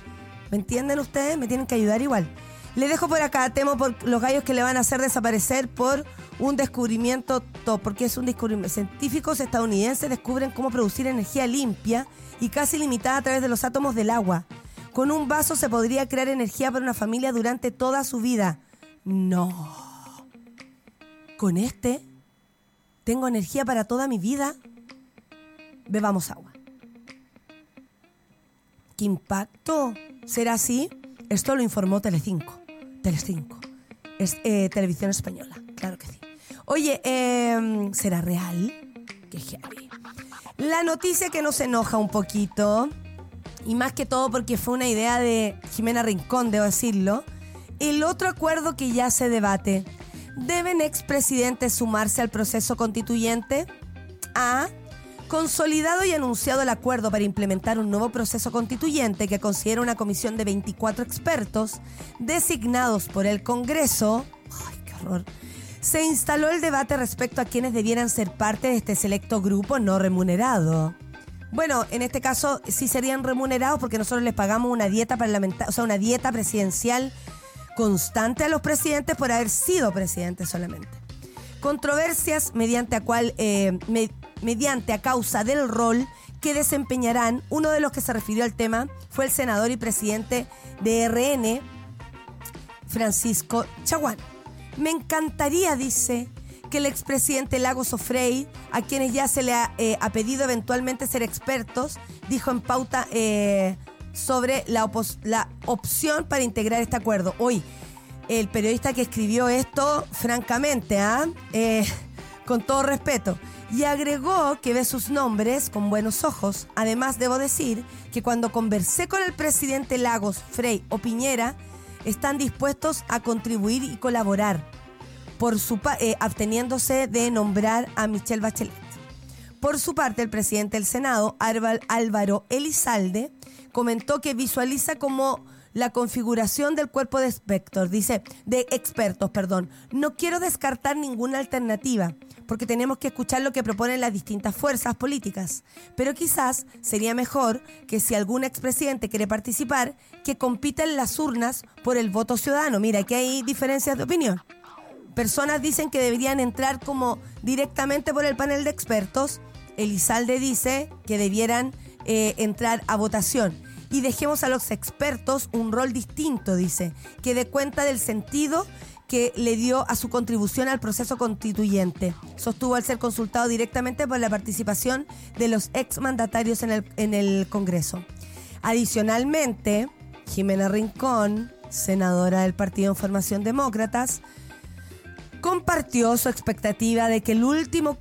¿Me entienden ustedes? Me tienen que ayudar igual. Le dejo por acá, temo por los gallos que le van a hacer desaparecer por un descubrimiento top, porque es un descubrimiento. Científicos estadounidenses descubren cómo producir energía limpia y casi limitada a través de los átomos del agua. Con un vaso se podría crear energía para una familia durante toda su vida. No. Con este tengo energía para toda mi vida. Bebamos agua. ¿Qué impacto? ¿Será así? Esto lo informó Telecinco. Telecinco. Es eh, televisión española, claro que sí. Oye, em, ¿será real? Qué heavy. La noticia que nos enoja un poquito, y más que todo porque fue una idea de Jimena Rincón, debo decirlo, el otro acuerdo que ya se debate. ¿Deben expresidentes sumarse al proceso constituyente? A. Consolidado y anunciado el acuerdo para implementar un nuevo proceso constituyente que considera una comisión de 24 expertos designados por el Congreso. ¡Ay, qué horror! Se instaló el debate respecto a quienes debieran ser parte de este selecto grupo no remunerado. Bueno, en este caso sí serían remunerados porque nosotros les pagamos una dieta parlamentaria, o sea, una dieta presidencial constante a los presidentes por haber sido presidentes solamente. Controversias mediante a cual, eh, mediante a causa del rol que desempeñarán. Uno de los que se refirió al tema fue el senador y presidente de RN, Francisco Chaguán. Me encantaría, dice, que el expresidente Lagos Ofrey, a quienes ya se le ha, eh, pedido eventualmente ser expertos, dijo en pauta eh, sobre la opción para integrar este acuerdo. Hoy, el periodista que escribió esto, francamente, ¿ah? Eh, con todo respeto, y agregó que ve sus nombres con buenos ojos. Además, debo decir que cuando conversé con el presidente Lagos, Frey o Piñera, están dispuestos a contribuir y colaborar, por su eh, absteniéndose de nombrar a Michelle Bachelet. Por su parte, el presidente del Senado, Álvar- Álvaro Elizalde, comentó que visualiza como la configuración del cuerpo de expertos, dice, de expertos, perdón. No quiero descartar ninguna alternativa, porque tenemos que escuchar lo que proponen las distintas fuerzas políticas. Pero quizás sería mejor que si algún expresidente quiere participar, que compita en las urnas por el voto ciudadano. Mira, aquí hay diferencias de opinión personas dicen que deberían entrar como directamente por el panel de expertos. Elizalde dice que debieran eh, entrar a votación. Y dejemos a los expertos un rol distinto, dice, que dé cuenta del sentido que le dio a su contribución al proceso constituyente. Sostuvo al ser consultado directamente por la participación de los exmandatarios en el, en el Congreso. Adicionalmente, Jimena Rincón, senadora del Partido en Formación Demócratas, compartió su expectativa de que el último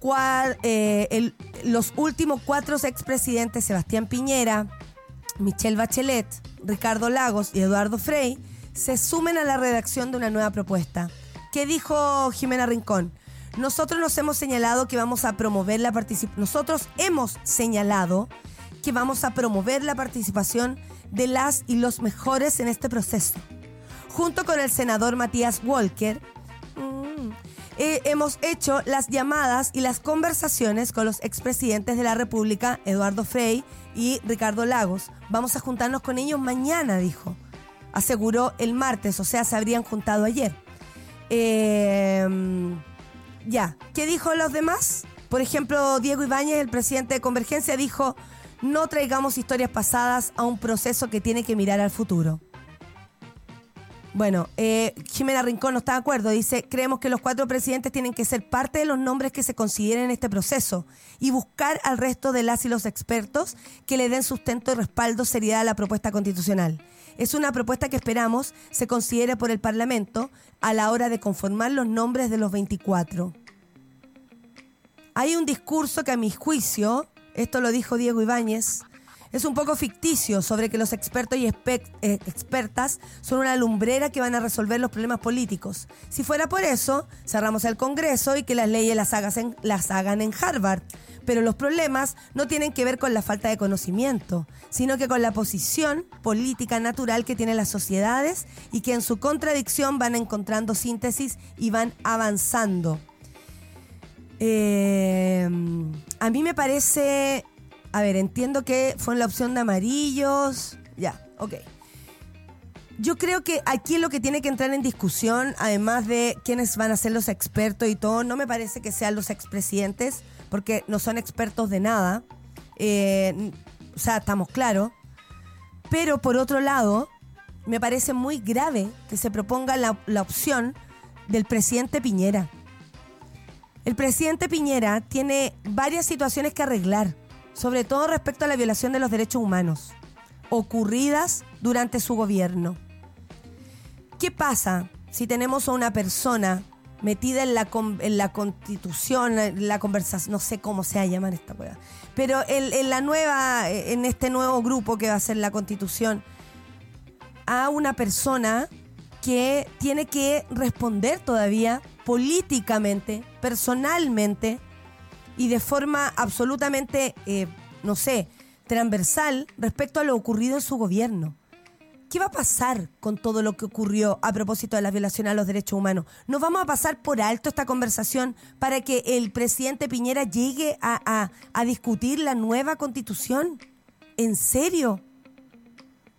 eh, los últimos cuatro expresidentes, Sebastián Piñera, Michelle Bachelet, Ricardo Lagos y Eduardo Frei, se sumen a la redacción de una nueva propuesta. ¿Qué dijo Jimena Rincón? Nosotros nos hemos señalado que vamos a promover la participación. Nosotros hemos señalado que vamos a promover la participación de las y los mejores en este proceso. Junto con el senador Matías Walker. Eh, hemos hecho las llamadas y las conversaciones con los expresidentes de la República, Eduardo Frei y Ricardo Lagos. Vamos a juntarnos con ellos mañana, dijo. Aseguró el martes, o sea, se habrían juntado ayer. Eh, ya, ¿qué dijo los demás? Por ejemplo, Diego Ibáñez, el presidente de Convergencia, dijo, no traigamos historias pasadas a un proceso que tiene que mirar al futuro. Bueno, eh, Jimena Rincón no está de acuerdo. Dice, creemos que los cuatro presidentes tienen que ser parte de los nombres que se consideren en este proceso y buscar al resto de las y los expertos que le den sustento y respaldo, seriedad a la propuesta constitucional. Es una propuesta que esperamos se considere por el Parlamento a la hora de conformar los nombres de los 24. Hay un discurso que a mi juicio, esto lo dijo Diego Ibáñez, es un poco ficticio sobre que los expertos y eh, expertas son una lumbrera que van a resolver los problemas políticos. Si fuera por eso, cerramos el Congreso y que las leyes las hagan en Harvard. Pero los problemas no tienen que ver con la falta de conocimiento, sino que con la posición política natural que tienen las sociedades y que en su contradicción van encontrando síntesis y van avanzando. Eh, a mí me parece. A ver, entiendo que fue en la opción de amarillos. Ya, ok. yo creo que aquí lo que tiene que entrar en discusión, además de quiénes van a ser los expertos y todo, no me parece que sean los expresidentes, porque no son expertos de nada. Eh, o sea, estamos claros. Pero por otro lado, me parece muy grave que se proponga la, la opción del presidente Piñera. El presidente Piñera tiene varias situaciones que arreglar, sobre todo respecto a la violación de los derechos humanos, ocurridas durante su gobierno. ¿Qué pasa si tenemos a una persona metida en la, en la constitución, en la conversación, no sé cómo se llamar esta hueá, pero en la nueva, en este nuevo grupo que va a ser la constitución, a una persona que tiene que responder todavía políticamente, personalmente y de forma absolutamente, eh, no sé, transversal respecto a lo ocurrido en su gobierno. ¿Qué va a pasar con todo lo que ocurrió a propósito de la violación a los derechos humanos? ¿Nos vamos a pasar por alto esta conversación para que el presidente Piñera llegue a, a- a discutir la nueva constitución? ¿En serio?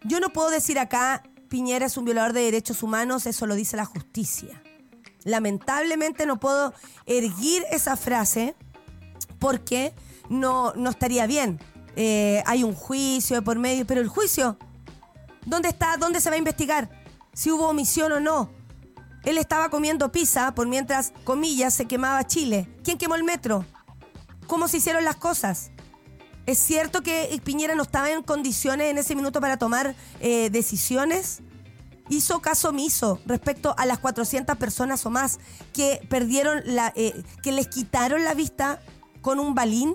Yo no puedo decir acá, Piñera es un violador de derechos humanos, eso lo dice la justicia. Lamentablemente no puedo erguir esa frase porque no, no estaría bien. Eh, hay un juicio por medio, pero el juicio, ¿dónde está? ¿Dónde se va a investigar? Si hubo omisión o no. Él estaba comiendo pizza por mientras, comillas, se quemaba Chile. ¿Quién quemó el metro? ¿Cómo se hicieron las cosas? ¿Es cierto que Piñera no estaba en condiciones en ese minuto para tomar eh, decisiones? Hizo caso omiso respecto a las 400 personas o más que perdieron la, eh, que les quitaron la vista con un balín.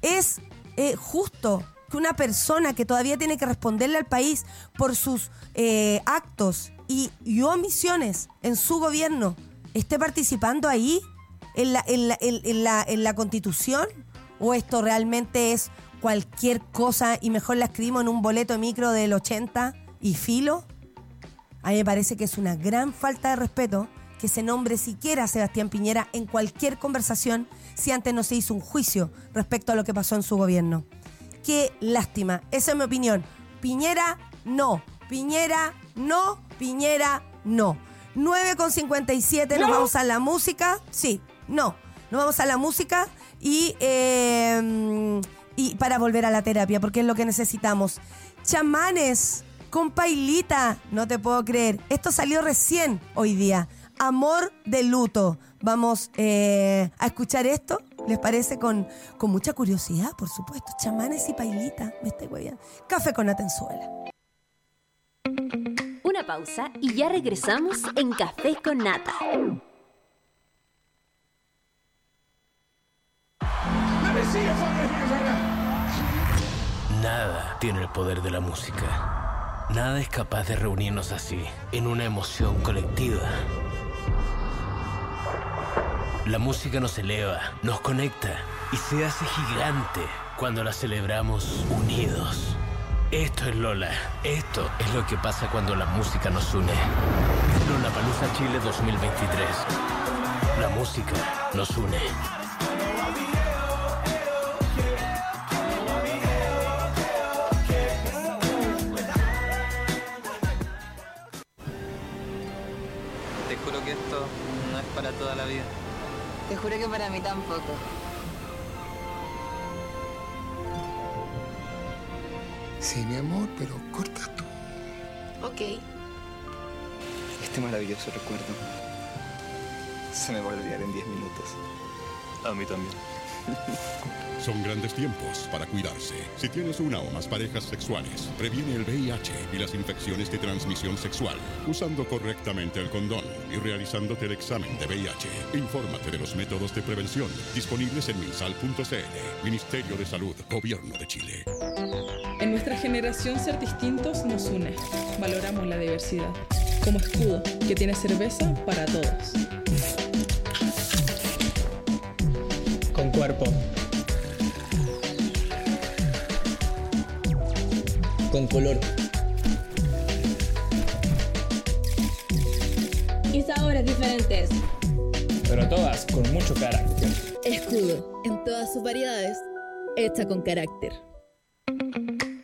Es eh, justo que una persona que todavía tiene que responderle al país por sus eh, actos y, omisiones en su gobierno esté participando ahí en la, en, la, en- la, en la constitución o esto realmente es cualquier cosa y mejor la escribimos en un boleto micro del 80 y filo. A mí me parece que es una gran falta de respeto que se nombre siquiera a Sebastián Piñera en cualquier conversación si antes no se hizo un juicio respecto a lo que pasó en su gobierno. Qué lástima. Esa es mi opinión. Piñera, no. Piñera, no. Piñera, no. 9 con 57, nos vamos a la música. Sí, no. Nos vamos a la música y, eh, y para volver a la terapia, porque es lo que necesitamos. Chamanes con Pailita, no te puedo creer. Esto salió recién hoy día. Amor de luto. Vamos eh, a escuchar esto, ¿les parece? Con, con mucha curiosidad, por supuesto. Chamanes y Pailita, me estoy hueviando. Café con Atenzuela. Una pausa y ya regresamos en Café con Nata. Nada tiene el poder de la música. Nada es capaz de reunirnos así, en una emoción colectiva. La música nos eleva, nos conecta y se hace gigante cuando la celebramos unidos. Esto es Lola. Esto es lo que pasa cuando la música nos une. Lola Palusa Chile 2023. La música nos une. Te juro que esto no es para toda la vida. Te juro que para mí tampoco. Sí, mi amor, pero corta tú. Ok. Este maravilloso recuerdo se me va a olvidar en 10 minutos. A mí también. Son grandes tiempos para cuidarse. Si tienes una o más parejas sexuales, previene el VIH y las infecciones de transmisión sexual usando correctamente el condón y realizándote el examen de VIH. Infórmate de los métodos de prevención disponibles en minsal.cl. Ministerio de Salud, Gobierno de Chile. En nuestra generación ser distintos nos une. Valoramos la diversidad. Como escudo, que tiene cerveza para todos. Cuerpo. Con color. Y sabores diferentes. Pero todas con mucho carácter. Escudo, en todas sus variedades, hecha con carácter.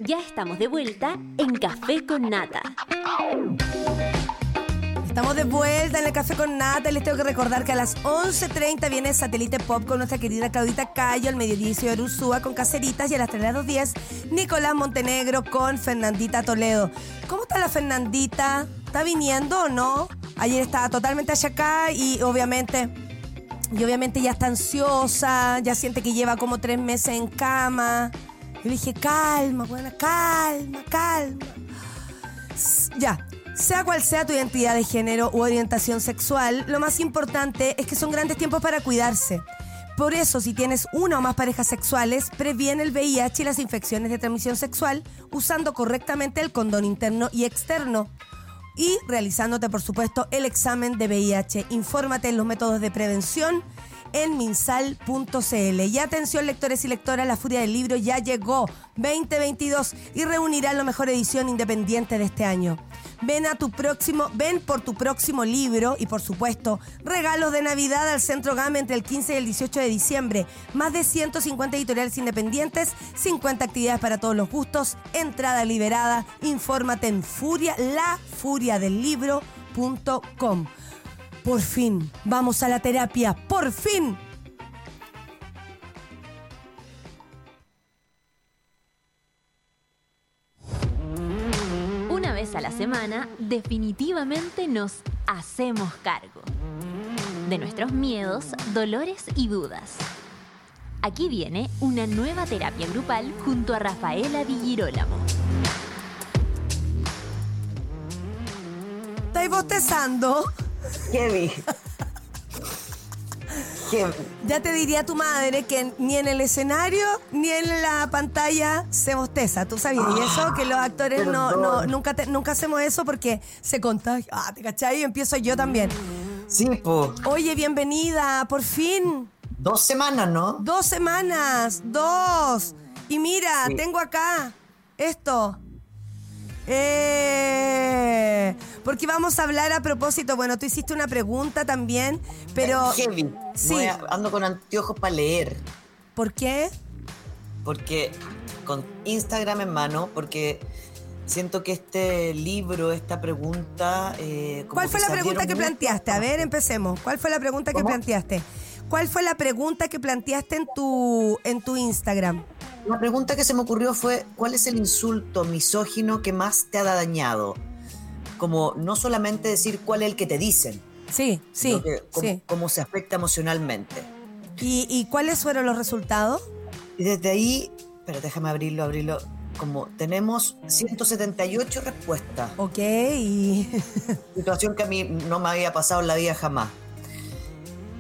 Ya estamos de vuelta en Café con Nata. Estamos de vuelta en el Café con Nata les tengo que recordar que a las 11.30 viene Satélite Pop con nuestra querida Claudita Cayo, al mediodía de Urúa con Caseritas y a las 3.10 Nicolás Montenegro con Fernandita Toledo. ¿Cómo está la Fernandita? ¿Está viniendo o no? Ayer estaba totalmente allá acá y obviamente... Y obviamente ya está ansiosa, ya siente que lleva como tres meses en cama. Yo le dije, calma, buena, calma, calma. Ya, sea cual sea tu identidad de género u orientación sexual, lo más importante es que son grandes tiempos para cuidarse. Por eso, si tienes una o más parejas sexuales, previene el VIH y las infecciones de transmisión sexual usando correctamente el condón interno y externo. Y realizándote, por supuesto, el examen de VIH. Infórmate en los métodos de prevención en minsal.cl. Y atención, lectores y lectoras, la Furia del Libro ya llegó 2022 y reunirá la mejor edición independiente de este año. Ven a tu próximo, ven por tu próximo libro y por supuesto, regalos de Navidad al Centro GAM entre el 15 y el 18 de diciembre. Más de 150 editoriales independientes, 50 actividades para todos los gustos, entrada liberada. Infórmate en Furia, lafuriadelibro.com. Por fin, vamos a la terapia, por fin. Una vez a la semana, definitivamente nos hacemos cargo de nuestros miedos, dolores y dudas. Aquí viene una nueva terapia grupal junto a Rafaela Di Girolamo. ¿Estáis bostezando? Heavy. Heavy. Ya te diría tu madre que ni en el escenario ni en la pantalla se bosteza. ¿Tú sabías y eso? Que los actores no, nunca, te- nunca hacemos eso porque se contagia. Ah, ¿te cachai? Y empiezo yo también. Sí, po. Oye, bienvenida, por fin. Dos semanas, ¿no? Dos semanas, dos. Y mira, Sí. tengo acá esto. Eh, porque vamos a hablar a propósito. Bueno, tú hiciste una pregunta también, pero. Heavy. Sí. Voy a- ando con anteojos para leer. ¿Por qué? Porque con Instagram en mano, porque siento que este libro, esta pregunta. eh, como ¿Cuál fue la pregunta que planteaste? A ver, empecemos. ¿Cuál fue la pregunta que planteaste? ¿Cuál fue la pregunta que planteaste en tu, en tu Instagram? La pregunta que se me ocurrió fue, ¿cuál es el insulto misógino que más te ha dañado? Como no solamente decir cuál es el que te dicen, Sí, sí, que cómo, sí. cómo se afecta emocionalmente. ¿Y, y cuáles fueron los resultados? Y desde ahí, pero déjame abrirlo, abrirlo. Como tenemos 178 respuestas. Ok. y- Situación que a mí no me había pasado en la vida jamás.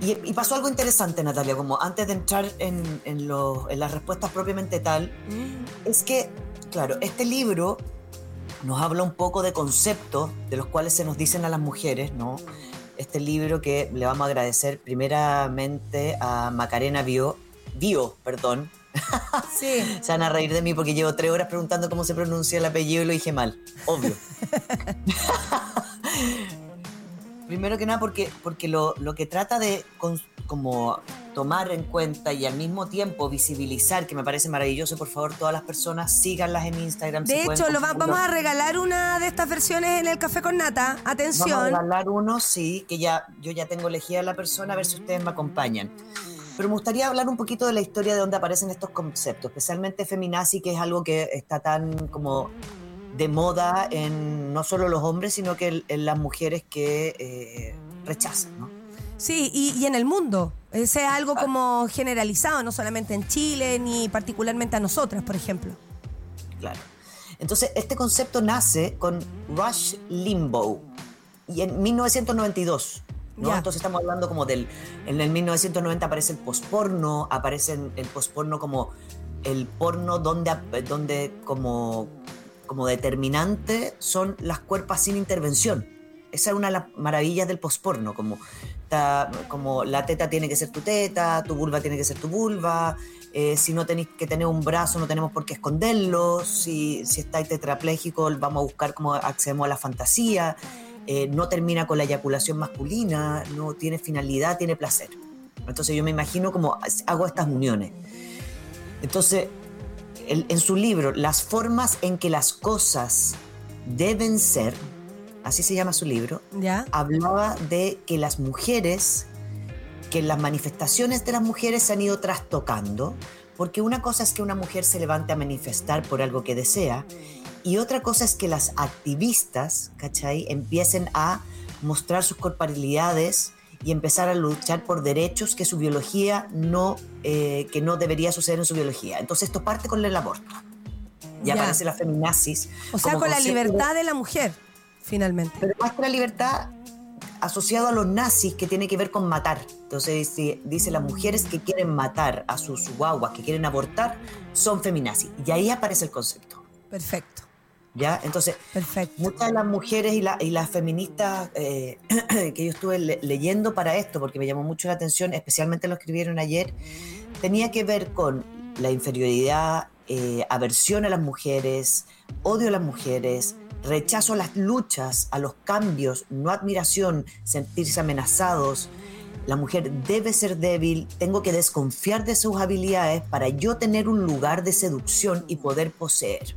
Y, y pasó algo interesante, Natalia, como antes de entrar en, en lo- en las respuestas propiamente tal, es que, claro, este libro nos habla un poco de conceptos de los cuales se nos dicen a las mujeres, ¿no? Este libro que le vamos a agradecer primeramente a Macarena Bio, Bio, perdón. Sí. Se van a reír de mí porque llevo tres horas preguntando cómo se pronuncia el apellido y lo dije mal, obvio. Primero que nada porque, porque lo, lo que trata de cons- como tomar en cuenta y al mismo tiempo visibilizar, que me parece maravilloso, por favor, todas las personas síganlas en Instagram. De hecho, lo va- vamos a regalar una de estas versiones en el Café con Nata. Vamos a Atención. regalar uno, sí, que ya yo ya tengo elegida la persona, a ver si ustedes me acompañan. Pero me gustaría hablar un poquito de la historia de dónde aparecen estos conceptos, especialmente feminazi, que es algo que está tan como de moda en no solo los hombres, sino que en, en las mujeres que eh, rechazan, ¿no? Sí, y, y en el mundo. Es algo como generalizado, no solamente en Chile, ni particularmente a nosotras, por ejemplo. Claro. Entonces, este concepto nace con Rush Limbaugh y en 1992. ¿no? Entonces estamos hablando como del... En el 1990 aparece el posporno, aparece el posporno como el porno donde, donde como, como determinante son las cuerpas sin intervención. Esa es una de las maravillas del posporno, como, como la teta tiene que ser tu teta, tu vulva tiene que ser tu vulva, eh, si no tenéis que tener un brazo no tenemos por qué esconderlo, si, si estáis tetrapléjico vamos a buscar cómo accedemos a la fantasía, eh, no termina con la eyaculación masculina, no tiene finalidad, tiene placer. Entonces yo me imagino como hago estas uniones. Entonces, en su libro, Las formas en que las cosas deben ser, así se llama su libro, ¿Ya? hablaba de que las mujeres, que las manifestaciones de las mujeres se han ido trastocando, porque una cosa es que una mujer se levante a manifestar por algo que desea, y otra cosa es que las activistas, ¿cachai?, empiecen a mostrar sus corporalidades y empezar a luchar por derechos que su biología no, eh, que no debería suceder en su biología. Entonces esto parte con el aborto. Ya, Ya. aparece la feminazis. O sea, con la de- libertad de la mujer, finalmente. pero más que la libertad asociado a los nazis que tiene que ver con matar. Entonces dice, dice las mujeres que quieren matar a sus guaguas, que quieren abortar, son feminazis. Y ahí aparece el concepto. Perfecto. ¿Ya? Entonces, Perfecto. muchas de las mujeres y, la- y las feministas eh, que yo estuve le- leyendo para esto, porque me llamó mucho la atención, especialmente lo escribieron ayer, tenía que ver con la inferioridad, eh, aversión a las mujeres, odio a las mujeres, rechazo a las luchas, a los cambios, no admiración, sentirse amenazados. La mujer debe ser débil, tengo que desconfiar de sus habilidades para yo tener un lugar de seducción y poder poseer.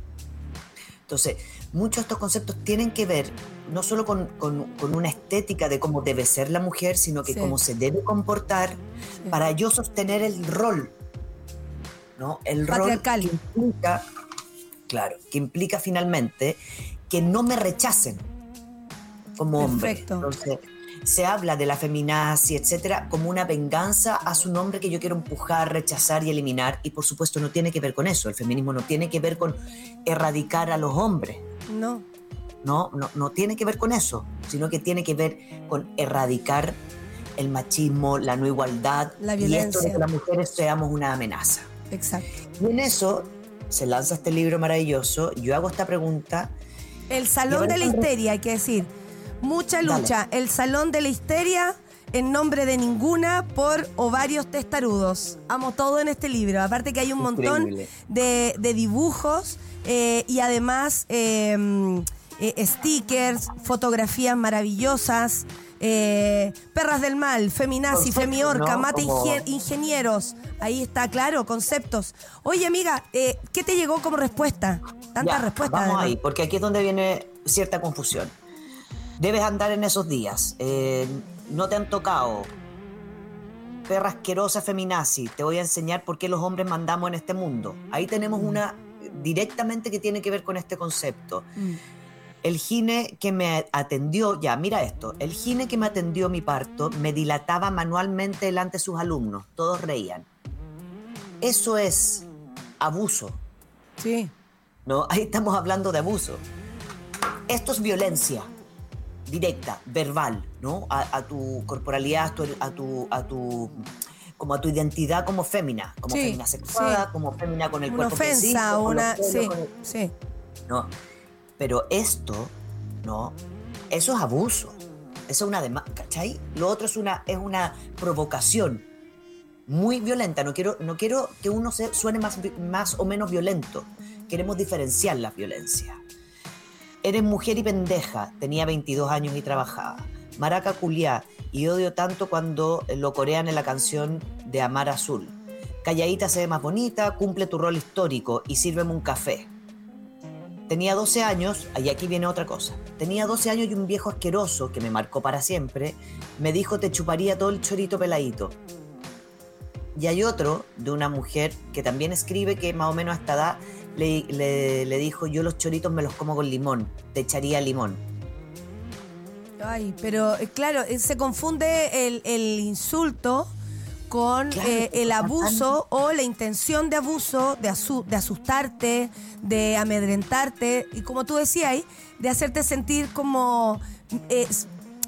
Entonces, muchos de estos conceptos tienen que ver no solo con, con- con una estética de cómo debe ser la mujer, sino que Sí. cómo se debe comportar para yo sostener el rol, ¿no? El rol que implica, claro, que implica finalmente que no me rechacen como hombre. Perfecto. Entonces, se habla de la feminazi, etcétera, como una venganza a su nombre que yo quiero empujar, rechazar y eliminar. Y por supuesto, no tiene que ver con eso. El feminismo no tiene que ver con erradicar a los hombres. No. No, no, no tiene que ver con eso, sino que tiene que ver con erradicar el machismo, la no igualdad La y esto de violencia. que las mujeres seamos una amenaza. Exacto. Y en eso se lanza este libro maravilloso. Yo hago esta pregunta. El salón de la histeria, hay que decir. Mucha Dale. lucha. El salón de la histeria en nombre de ninguna por ovarios testarudos. Amo todo en este libro. Aparte que hay un montón de, de dibujos eh, y además eh, eh, stickers, fotografías maravillosas. eh, perras del mal, feminazi, femiorca, ¿no? mate Como- ingenieros. Ahí está, claro, conceptos. Oye, amiga, eh, ¿qué te llegó como respuesta? Tantas Ya, respuestas. Vamos ahí, porque aquí es donde viene cierta confusión. Debes andar en esos días. eh, no te han tocado. Perra asquerosa feminazi. Te voy a enseñar por qué los hombres mandamos en este mundo. Ahí tenemos una directamente que tiene que ver con este concepto. Mm. El gine que me atendió, ya, mira esto, el gine que me atendió mi parto me dilataba manualmente delante de sus alumnos, todos reían. Eso es abuso. Sí. ¿no? Ahí estamos hablando de abuso. Esto es violencia directa, verbal, ¿no? A, a tu corporalidad, a tu, a tu, a tu- como a tu identidad como fémina, como Sí, fémina sexuada, sí. como fémina con el Una cuerpo ofensa, con los una. Sí. ¿no? Pero esto, ¿no? Eso es abuso. Eso es una demanda, ¿cachai? Lo otro es una, es una provocación muy violenta. No quiero, no quiero que uno se, suene más, más o menos violento. Queremos diferenciar las violencias. Eres mujer y pendeja. Tenía 22 años y trabajaba. Maraca culiá. Y odio tanto cuando lo corean en la canción de Amar Azul. Calladita se ve más bonita, cumple tu rol histórico y sírveme un café. Tenía 12 años, y aquí viene otra cosa. Tenía 12 años y un viejo asqueroso que me marcó para siempre me dijo te chuparía todo el chorito peladito. Y hay otro de una mujer que también escribe que más o menos a esta edad le, le- le dijo yo los choritos me los como con limón, te echaría limón. Ay, pero eh, claro, eh, se confunde el, el insulto con Claro, eh, el abuso o la intención de abuso, de, asu- de asustarte, de amedrentarte y como tú decías, de hacerte sentir como eh,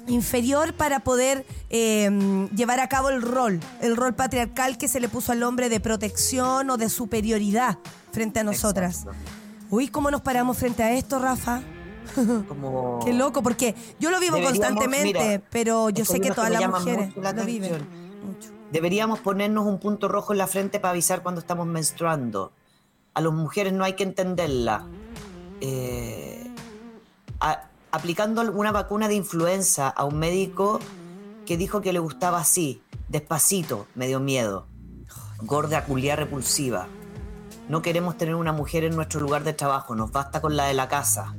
inferior para poder eh, llevar a cabo el rol, el rol patriarcal que se le puso al hombre de protección o de superioridad frente a nosotras. Uy, ¿cómo nos paramos frente a esto, Rafa? Como... Qué loco, porque yo lo vivo Deberíamos, constantemente, mira, pero yo sé que todas las mujeres la lo viven. Deberíamos ponernos un punto rojo en la frente para avisar cuando estamos menstruando. A las mujeres no hay que entenderla. Eh, a- aplicando una vacuna de influenza a un médico que dijo que le gustaba así, despacito, me dio miedo. Gorda, culia, repulsiva. No queremos tener una mujer en nuestro lugar de trabajo, nos basta con la de la casa.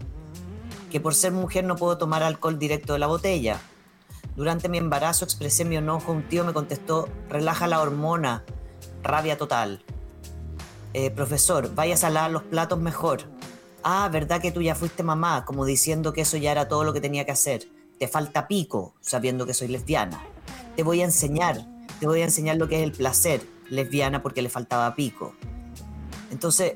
Que por ser mujer no puedo tomar alcohol directo de la botella. Durante mi embarazo expresé mi enojo, un tío me contestó, relaja la hormona, rabia total. Eh, profesor, vayas a lavar los platos mejor. Ah, ¿verdad que tú ya fuiste mamá? Como diciendo que eso ya era todo lo que tenía que hacer. Te falta pico, sabiendo que soy lesbiana. Te voy a enseñar, te voy a enseñar lo que es el placer, lesbiana porque le faltaba pico. Entonces,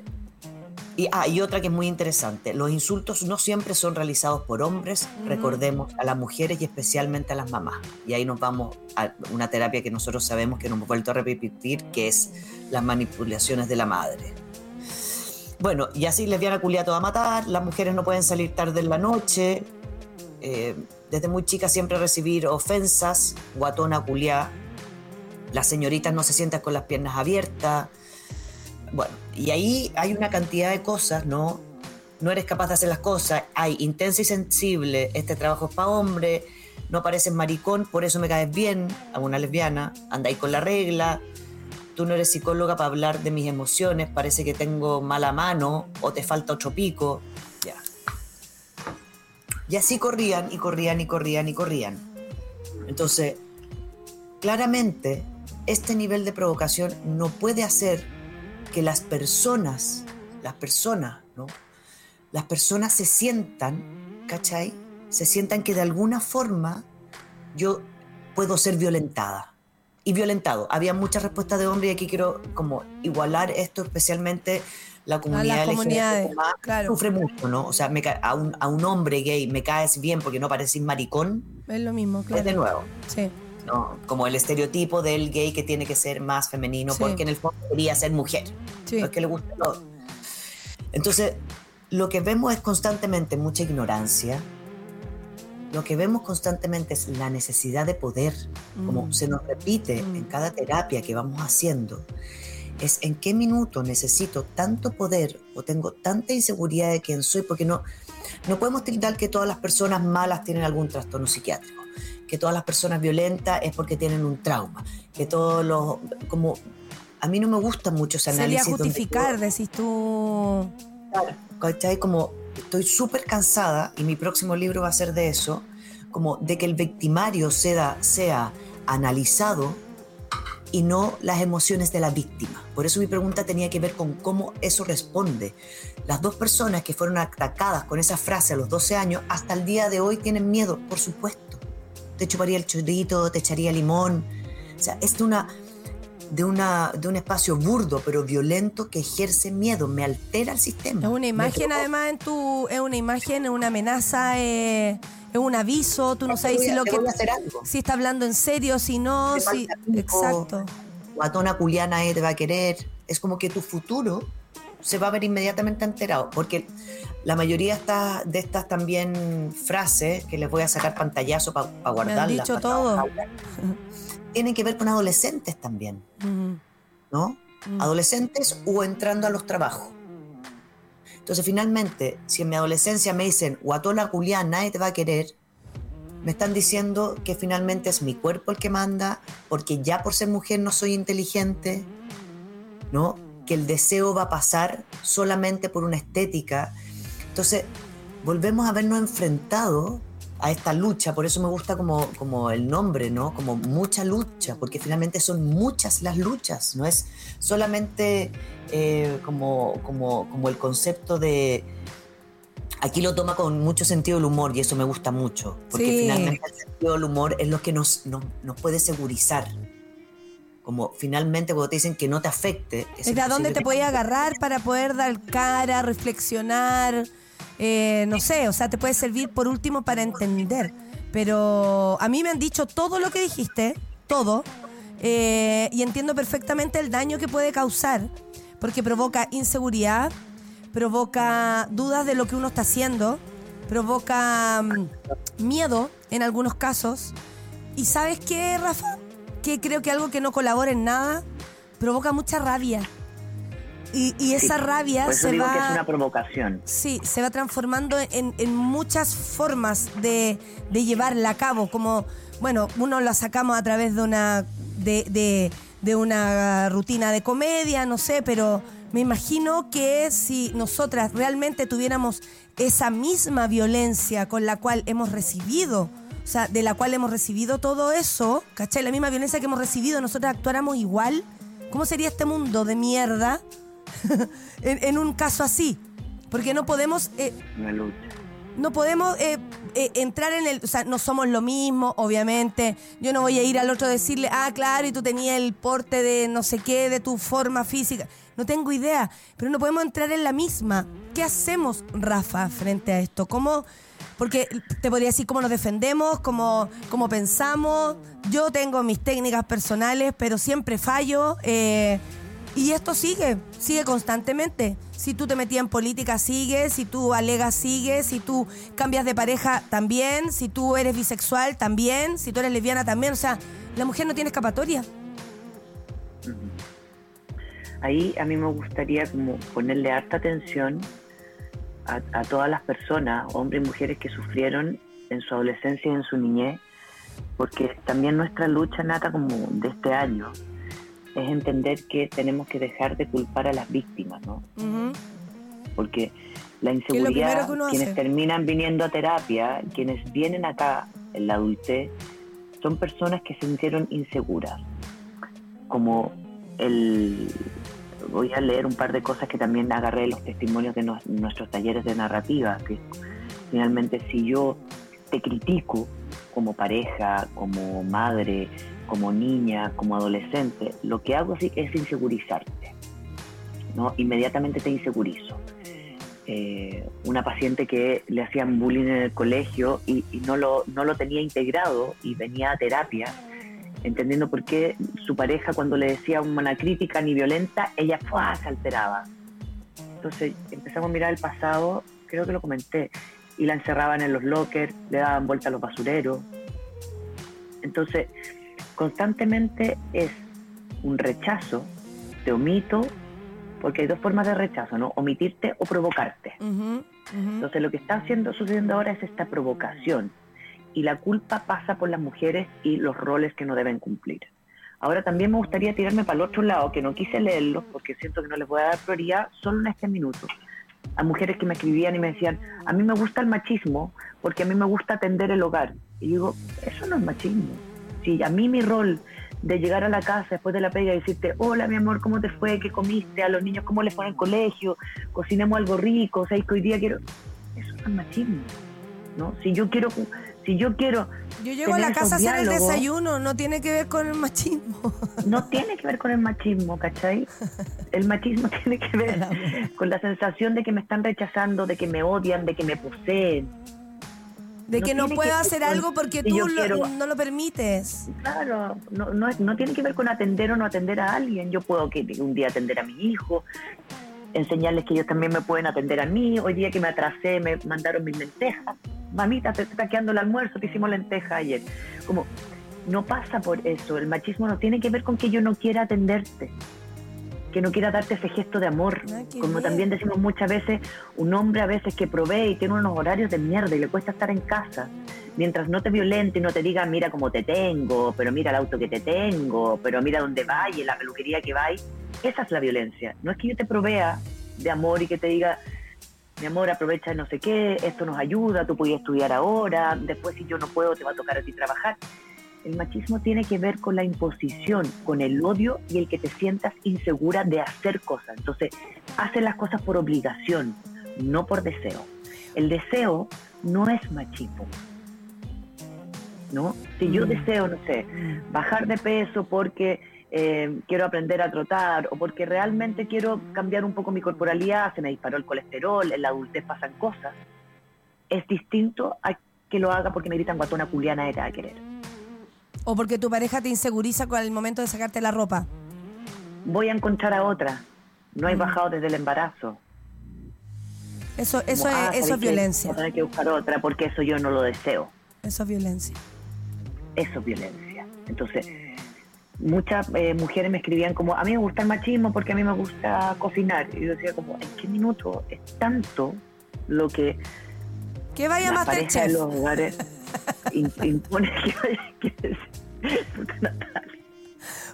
y, ah, y otra que es muy interesante, los insultos no siempre son realizados por hombres, recordemos a las mujeres y especialmente a las mamás. Y ahí nos vamos a una terapia que nosotros sabemos que nos hemos vuelto a repetir, que es las manipulaciones de la madre. Bueno, y así lesbiana culia toda a matar, las mujeres no pueden salir tarde en la noche, eh, desde muy chica siempre recibir ofensas, guatona culiá, las señoritas no se sientan con las piernas abiertas, bueno, y ahí hay una cantidad de cosas, ¿no? No eres capaz de hacer las cosas, hay intensa y sensible, este trabajo es para hombre, no pareces maricón, por eso me caes bien, a una lesbiana, andáis con la regla, tú no eres psicóloga para hablar de mis emociones, parece que tengo mala mano o te falta otro pico, ya. Y así corrían y corrían y corrían y corrían. Entonces, claramente, este nivel de provocación no puede hacer que las personas, las personas, ¿no? Las personas se sientan, ¿cachai? Se sientan que de alguna forma yo puedo ser violentada. Y violentado. Había muchas respuestas de hombre y aquí quiero como igualar esto, especialmente la comunidad LGBT+, claro. sufre mucho, ¿no? O sea, me a, un, a un hombre gay me caes bien porque no pareces maricón, Es lo mismo, claro. es de nuevo. Sí. ¿No? Como el estereotipo del gay que tiene que ser más femenino Sí. porque en el fondo quería ser mujer. Sí. No es que le todo. Entonces, lo que vemos es constantemente mucha ignorancia. Lo que vemos constantemente es la necesidad de poder, como Mm. se nos repite en cada terapia que vamos haciendo. Es en qué minuto necesito tanto poder o tengo tanta inseguridad de quién soy, porque no, no podemos tildar que todas las personas malas tienen algún trastorno psiquiátrico, que todas las personas violentas es porque tienen un trauma, que todos los... como A mí no me gusta mucho ese Sería análisis. donde justificar, decís tú. Claro, ¿cachai? Como estoy súper cansada y mi próximo libro va a ser de eso, como de que el victimario sea, sea analizado y no las emociones de la víctima. Por eso mi pregunta tenía que ver con cómo eso responde. Las dos personas que fueron atacadas con esa frase a los 12 años, hasta el día de hoy tienen miedo, por supuesto. Te chuparía el chorrito, te echaría limón. O sea, es de una de, una, de un espacio burdo pero violento que ejerce miedo, me altera el sistema. Es una imagen además en tu. Es una imagen, es una amenaza, eh, es un aviso. Tú no sabes si lo que. Si está hablando en serio, si no, si. tiempo. Exacto. Guatona culiana te va a querer. Es como que tu futuro se va a ver inmediatamente enterado. Porque la mayoría de estas, de estas también frases, que les voy a sacar pantallazo para Me guardarlas. han dicho pa' todo. Tienen que ver con adolescentes también, Ujú. ¿no? Mm. Adolescentes o entrando a los trabajos. Entonces, finalmente, si en mi adolescencia me dicen, guatona culiana nadie te va a querer, me están diciendo que finalmente es mi cuerpo el que manda, porque ya por ser mujer no soy inteligente, ¿no? Que el deseo va a pasar solamente por una estética. Entonces, volvemos a vernos enfrentados a esta lucha, por eso me gusta como, como el nombre, ¿no? Como mucha lucha, porque finalmente son muchas las luchas, no es solamente eh, como, como, como el concepto de... Aquí lo toma con mucho sentido el humor y eso me gusta mucho, porque Sí. finalmente el sentido del humor es lo que nos, nos, nos puede segurizar. Como finalmente cuando te dicen que no te afecte. Es de a dónde te podías agarrar para poder dar cara, reflexionar, eh, no sé, o sea, te puede servir por último para entender. Pero a mí me han dicho todo lo que dijiste, todo, eh, y entiendo perfectamente el daño que puede causar, porque provoca inseguridad, provoca dudas de lo que uno está haciendo, provoca mm, miedo en algunos casos. ¿Y sabes qué, Rafa? Que creo que algo que no colabora en nada provoca mucha rabia. Y, y esa rabia Por eso se digo va. que es una provocación. Sí, se va transformando en, en muchas formas de, de llevarla a cabo. Como, bueno, uno la sacamos a través de una, de, de- de una rutina de comedia, no sé, pero, Me imagino que si nosotras realmente tuviéramos esa misma violencia con la cual hemos recibido, o sea, de la cual hemos recibido todo eso, ¿cachai? La misma violencia que hemos recibido, nosotras actuáramos igual, ¿cómo sería este mundo de mierda en, en un caso así? Porque no podemos... eh, Una lucha. no podemos eh, eh, entrar en el. O sea, no somos lo mismo, obviamente. Yo no voy a ir al otro a decirle, ah, claro, y tú tenías el porte de no sé qué, de tu forma física. No tengo idea, pero no podemos entrar en la misma. ¿Qué hacemos, Rafa, frente a esto? ¿Cómo.? Porque te podría decir cómo nos defendemos, cómo, cómo pensamos. Yo tengo mis técnicas personales, pero siempre fallo. eh, y esto sigue, sigue constantemente. Si tú te metías en política, sigue. Si tú alegas, sigue. Si tú cambias de pareja, también. Si tú eres bisexual, también. Si tú eres lesbiana, también. O sea, la mujer no tiene escapatoria. Ahí a mí me gustaría como ponerle harta atención a, a todas las personas, hombres y mujeres que sufrieron en su adolescencia y en su niñez, porque también nuestra lucha nata como de este año es entender que tenemos que dejar de culpar a las víctimas, ¿no? Porque la inseguridad, quienes hace. terminan viniendo a terapia, quienes vienen acá en la adultez, son personas que se sintieron inseguras. Como el. Voy a leer un par de cosas que también agarré de los testimonios de nuestros talleres de narrativa, que finalmente si yo te critico como pareja, como madre, como niña, como adolescente, lo que hago es insegurizarte. ¿no? Inmediatamente te insegurizo. Eh, una paciente que le hacían bullying en el colegio y, y no, lo, no lo tenía integrado y venía a terapia, entendiendo por qué su pareja cuando le decía una crítica ni violenta, ella ¡fua! se alteraba. Entonces empezamos a mirar el pasado, creo que lo comenté, y la encerraban en los lockers, le daban vuelta a los basureros. Entonces, constantemente es un rechazo, te omito, porque hay dos formas de rechazo, ¿no? Omitirte o provocarte. Entonces lo que está haciendo, sucediendo ahora es esta provocación y la culpa pasa por las mujeres y los roles que no deben cumplir. Ahora también me gustaría tirarme para el otro lado, que no quise leerlos porque siento que no les voy a dar prioridad solo en este minuto. A mujeres que me escribían y me decían, a mí me gusta el machismo porque a mí me gusta atender el hogar. Y digo, eso no es machismo. Si a mí mi rol de llegar a la casa después de la pega y decirte, hola mi amor, ¿cómo te fue? ¿Qué comiste? A los niños, ¿cómo les fue en el colegio? Cocinemos algo rico, o sea, que hoy día quiero... Eso es machismo, ¿no? Si yo quiero... Si yo quiero... Yo llego a la casa a hacer el desayuno, no tiene que ver con el machismo. No tiene que ver con el machismo, ¿cachai? El machismo tiene que ver con la sensación de que me están rechazando, de que me odian, de que me poseen. De No que no puedo que hacer con algo porque si tú lo- no lo permites. Claro, no, no, no tiene que ver con atender o no atender a alguien. Yo puedo que un día atender a mi hijo, enseñarles que ellos también me pueden atender a mí. Hoy día que me atrasé, me mandaron mis lentejas. Mamita, te está quedando el almuerzo, te hicimos lentejas ayer. Como, no pasa por eso. El machismo no tiene que ver con que yo no quiera atenderte, que no quiera darte ese gesto de amor. que Como también decimos muchas veces, un hombre a veces que provee y tiene unos horarios de mierda y le cuesta estar en casa. Mientras no te violente y no te diga, mira cómo te tengo, pero mira el auto que te tengo, pero mira dónde vais, en la peluquería que vais, esa es la violencia. No es que yo te provea de amor y que te diga, mi amor, aprovecha no sé qué, esto nos ayuda, tú podías estudiar ahora, después si yo no puedo te va a tocar a ti trabajar. El machismo tiene que ver con la imposición, con el odio y el que te sientas insegura de hacer cosas. Entonces, haces las cosas por obligación, no por deseo. El deseo no es machismo. ¿No? Si yo deseo, no sé, bajar de peso porque eh, quiero aprender a trotar o porque realmente quiero cambiar un poco mi corporalidad, se me disparó el colesterol, en la adultez pasan cosas, es distinto a que lo haga porque me gritan guatona culiana de a querer. O porque tu pareja te inseguriza con el momento de sacarte la ropa. Voy a encontrar a otra. No hay Mm. bajado desde el embarazo. Eso, eso, Como, ah, es, eso ¿sabes es violencia. Voy a tener que buscar otra porque eso yo no lo deseo. Eso es violencia. Eso es violencia. Entonces, muchas eh, mujeres me escribían como, a mí me gusta el machismo porque a mí me gusta cocinar. Y yo decía como, ¿en qué minuto es tanto lo que Que vaya de los hogares impone que vaya que Natalia.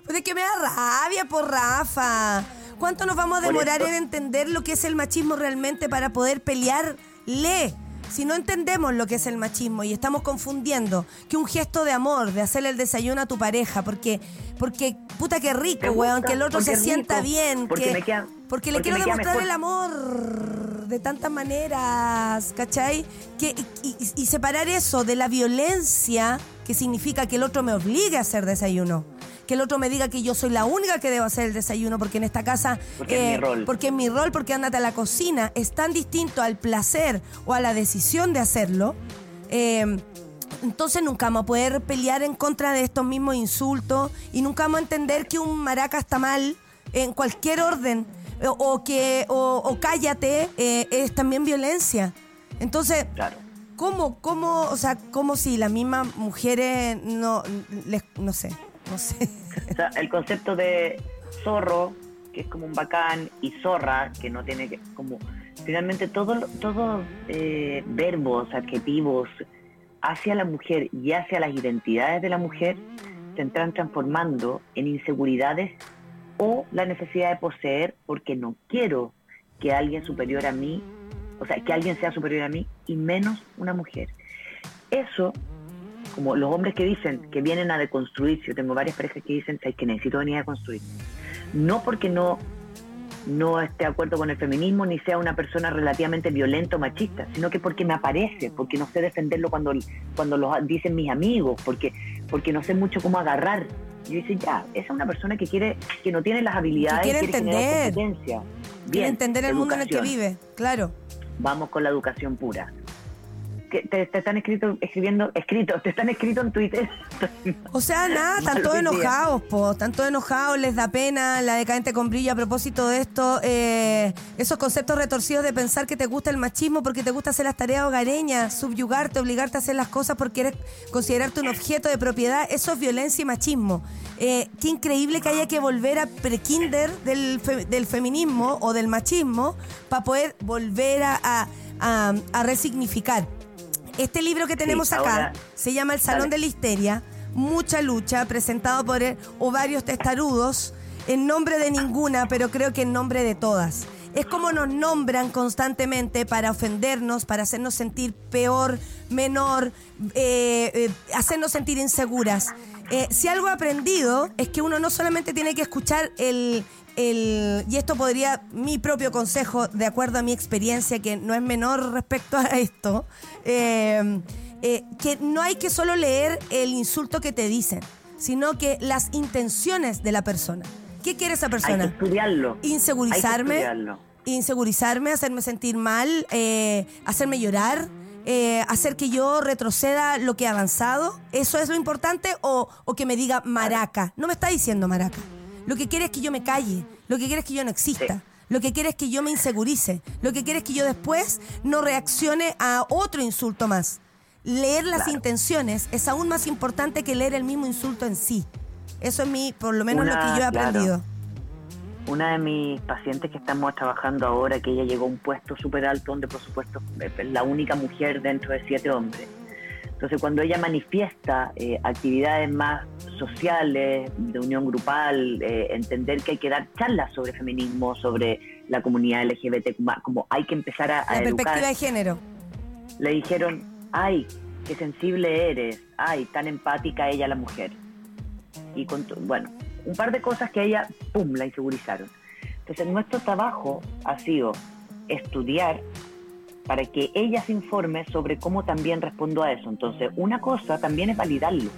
Pues es que me da rabia por Rafa. ¿cuánto nos vamos a demorar en entender lo que es el machismo realmente para poder pelearle? Si no entendemos lo que es el machismo y estamos confundiendo que un gesto de amor, de hacerle el desayuno a tu pareja, porque, porque puta que rico, weón, que el otro se es sienta bien, que, me queda- porque le porque quiero demostrar mejor. el amor de tantas maneras, ¿cachai? Que, y, separar eso de la violencia, que significa que el otro me obligue a hacer desayuno. Que el otro me diga que yo soy la única que debo hacer el desayuno porque en esta casa... Porque es mi rol. Porque es mi rol, porque ándate a la cocina. Es tan distinto al placer o a la decisión de hacerlo. Eh, entonces nunca vamos a poder pelear en contra de estos mismos insultos y nunca vamos a entender que un maraca está mal en cualquier orden o, que o, o cállate eh, es también violencia. Entonces, Claro. ¿cómo, cómo, o sea, como si las mismas mujeres no, les, no sé, no sé. O sea, el concepto de zorro, que es como un bacán, y zorra, que no tiene que. como Finalmente, todos todo, eh, verbos, adjetivos hacia la mujer y hacia las identidades de la mujer se están transformando en inseguridades o la necesidad de poseer porque no quiero que alguien superior a mí, o sea, que alguien sea superior a mí y menos una mujer. Eso como los hombres que dicen que vienen a deconstruir, yo tengo varias parejas que dicen "Ay, que necesito venir a construir. No porque no, no esté de acuerdo con el feminismo ni sea una persona relativamente violenta o machista, sino que porque me aparece, porque no sé defenderlo cuando, cuando lo dicen mis amigos, porque, porque no sé mucho cómo agarrar. Yo dice, ya, esa es una persona que quiere, que no tiene las habilidades, quiere quiere entender. competencia. Quiere Bien, entender el mundo en el que vive, claro. Vamos con la educación pura. ¿Qué- Te, te están escrito, escribiendo, escrito, te están escrito en Twitter. O sea, nada, están todos enojados, po. Están todos enojados, les da pena la decadente con brillo a propósito de esto. eh, esos conceptos retorcidos de pensar que te gusta el machismo porque te gusta hacer las tareas hogareñas, subyugarte, obligarte a hacer las cosas porque eres considerarte un objeto de propiedad. Eso es violencia y machismo. Eh, qué increíble que haya que volver a prekinder del, fe- del feminismo o del machismo para poder volver a, a- a- a resignificar. Este libro que tenemos acá ahora- se llama El Salón Dale. de la Histeria, mucha lucha, presentado por ovarios testarudos, en nombre de ninguna, pero creo que en nombre de todas. Es como nos nombran constantemente para ofendernos, para hacernos sentir peor, menor, eh, eh, hacernos sentir inseguras. Eh, si algo he aprendido es que uno no solamente tiene que escuchar el, el- y esto podría, mi propio consejo, de acuerdo a mi experiencia, que no es menor respecto a esto, eh, eh, que no hay que solo leer el insulto que te dicen, sino que las intenciones de la persona. ¿Qué quiere esa Hay que persona? estudiarlo. Insegurizarme, Hay que estudiarlo. insegurizarme, hacerme sentir mal, eh, hacerme llorar, eh, hacer que yo retroceda lo que he avanzado. ¿Eso es lo importante? O, o que me diga maraca. No me está diciendo maraca. Lo que quiere es que yo me calle. Lo que quiere es que yo no exista. Lo que quiere es que yo me insegurice. Lo que quiere es que yo después no reaccione a otro insulto más. Leer las Claro. intenciones es aún más importante que leer el mismo insulto en sí. Eso es mi, por lo menos lo que yo he claro. aprendido. Una de mis pacientes que estamos trabajando ahora, que ella llegó a un puesto súper alto, donde por supuesto es la única mujer dentro de siete hombres. Entonces cuando ella manifiesta eh, actividades más sociales, de unión grupal, eh, entender que hay que dar charlas sobre feminismo, sobre la comunidad LGBT, como hay que empezar a, a La educar perspectiva de género. le dijeron, ay, qué sensible eres, ay, tan empática ella la mujer. Y con bueno, un par de cosas que a ella, pum, la insegurizaron. Entonces nuestro trabajo ha sido estudiar para que ella se informe sobre cómo también respondo a eso. Entonces, una cosa también es validarlo.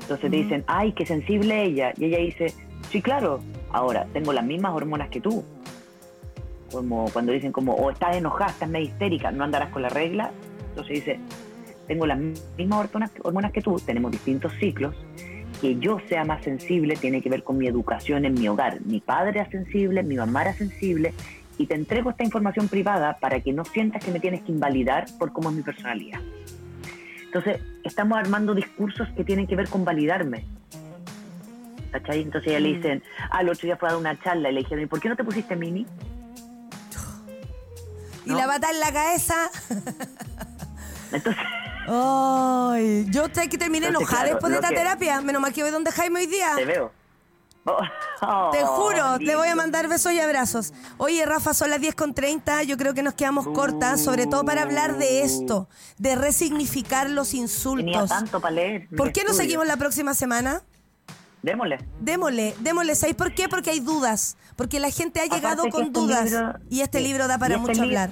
Entonces te dicen, ay, qué sensible ella. Y ella dice, sí, claro, ahora tengo las mismas hormonas que tú. Como cuando dicen como, o estás enojada, estás medio histérica, no andarás con la regla. Entonces dice, tengo las mismas hormonas, hormonas que tú, tenemos distintos ciclos. Que yo sea más sensible tiene que ver con mi educación en mi hogar. Mi padre era sensible, mi mamá era sensible, y te entrego esta información privada para que no sientas que me tienes que invalidar por cómo es mi personalidad. Entonces, estamos armando discursos que tienen que ver con validarme. ¿Cachai? Entonces ella le dicen, ah, el otro día fue a dar una charla y le dijeron, ¿y por qué no te pusiste mini? Y la bata en la cabeza. Entonces, Ay, yo sé que terminé enojada claro, después de esta que- terapia. Menos mal que voy donde Jaime hoy día. te veo. Te juro, lindo. le voy a mandar besos y abrazos. Oye, Rafa, son las 10 con 30. Yo creo que nos quedamos cortas, sobre todo para hablar de esto, de resignificar los Tenía insultos. tanto para leer. ¿Por qué no seguimos la próxima semana? Démosle. Démosle, démosle. ¿Sabéis por qué? Porque hay dudas. Porque la gente ha llegado Aparte con este dudas. libro- y este libro da para este mucho libro- hablar.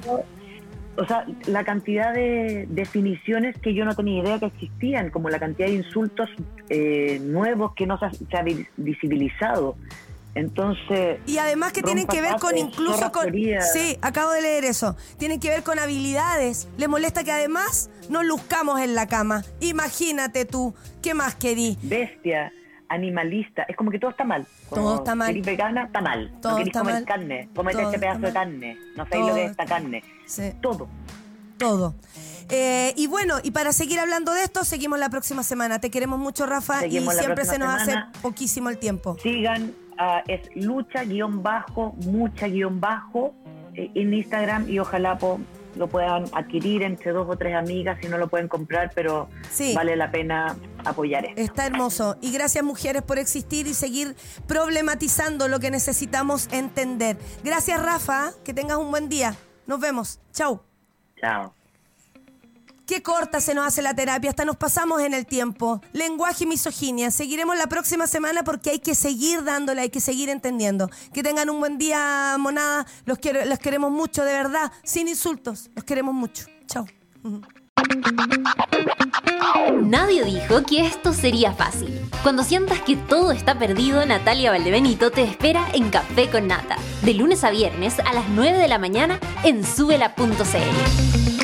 O sea, la cantidad de definiciones que yo no tenía idea que existían, como la cantidad de insultos eh, nuevos que no se ha, se ha vi- visibilizado. Entonces. Y además que tienen que ver con incluso con... Sí, acabo de leer eso. Tienen que ver con habilidades. Le molesta que además nos luzcamos en la cama. Imagínate tú, ¿qué más querí? Bestia, animalista, es como que todo está mal. Como Todo está mal. querís vegana, está mal. Todo no querís está comer mal. carne, comete este pedazo de carne. No sabéis lo que es esta carne. Sí. Todo. Todo. Eh, y bueno, y para seguir hablando de esto, seguimos la próxima semana. Te queremos mucho, Rafa, Seguimos y siempre se nos semana. hace poquísimo el tiempo. Sigan, ah, es lucha guion bajo, mucha guion bajo eh, en Instagram y ojalá po, lo puedan adquirir entre dos o tres amigas si no lo pueden comprar, pero Sí. vale la pena apoyar esto. Está hermoso. Y gracias, mujeres, por existir y seguir problematizando lo que necesitamos entender. Gracias, Rafa. Que tengas un buen día. Nos vemos. Chau. Chao. Qué corta se nos hace la terapia, hasta nos pasamos en el tiempo. Lenguaje y misoginia. Seguiremos la próxima semana porque hay que seguir dándole, hay que seguir entendiendo. Que tengan un buen día, monada. Los, quiero, los queremos mucho, de verdad. Sin insultos. Los queremos mucho. Chao. Nadie dijo que esto sería fácil. Cuando sientas que todo está perdido, Natalia Valdebenito te espera en Café con Nata, de lunes a viernes a las 9 de la mañana en subela.cl.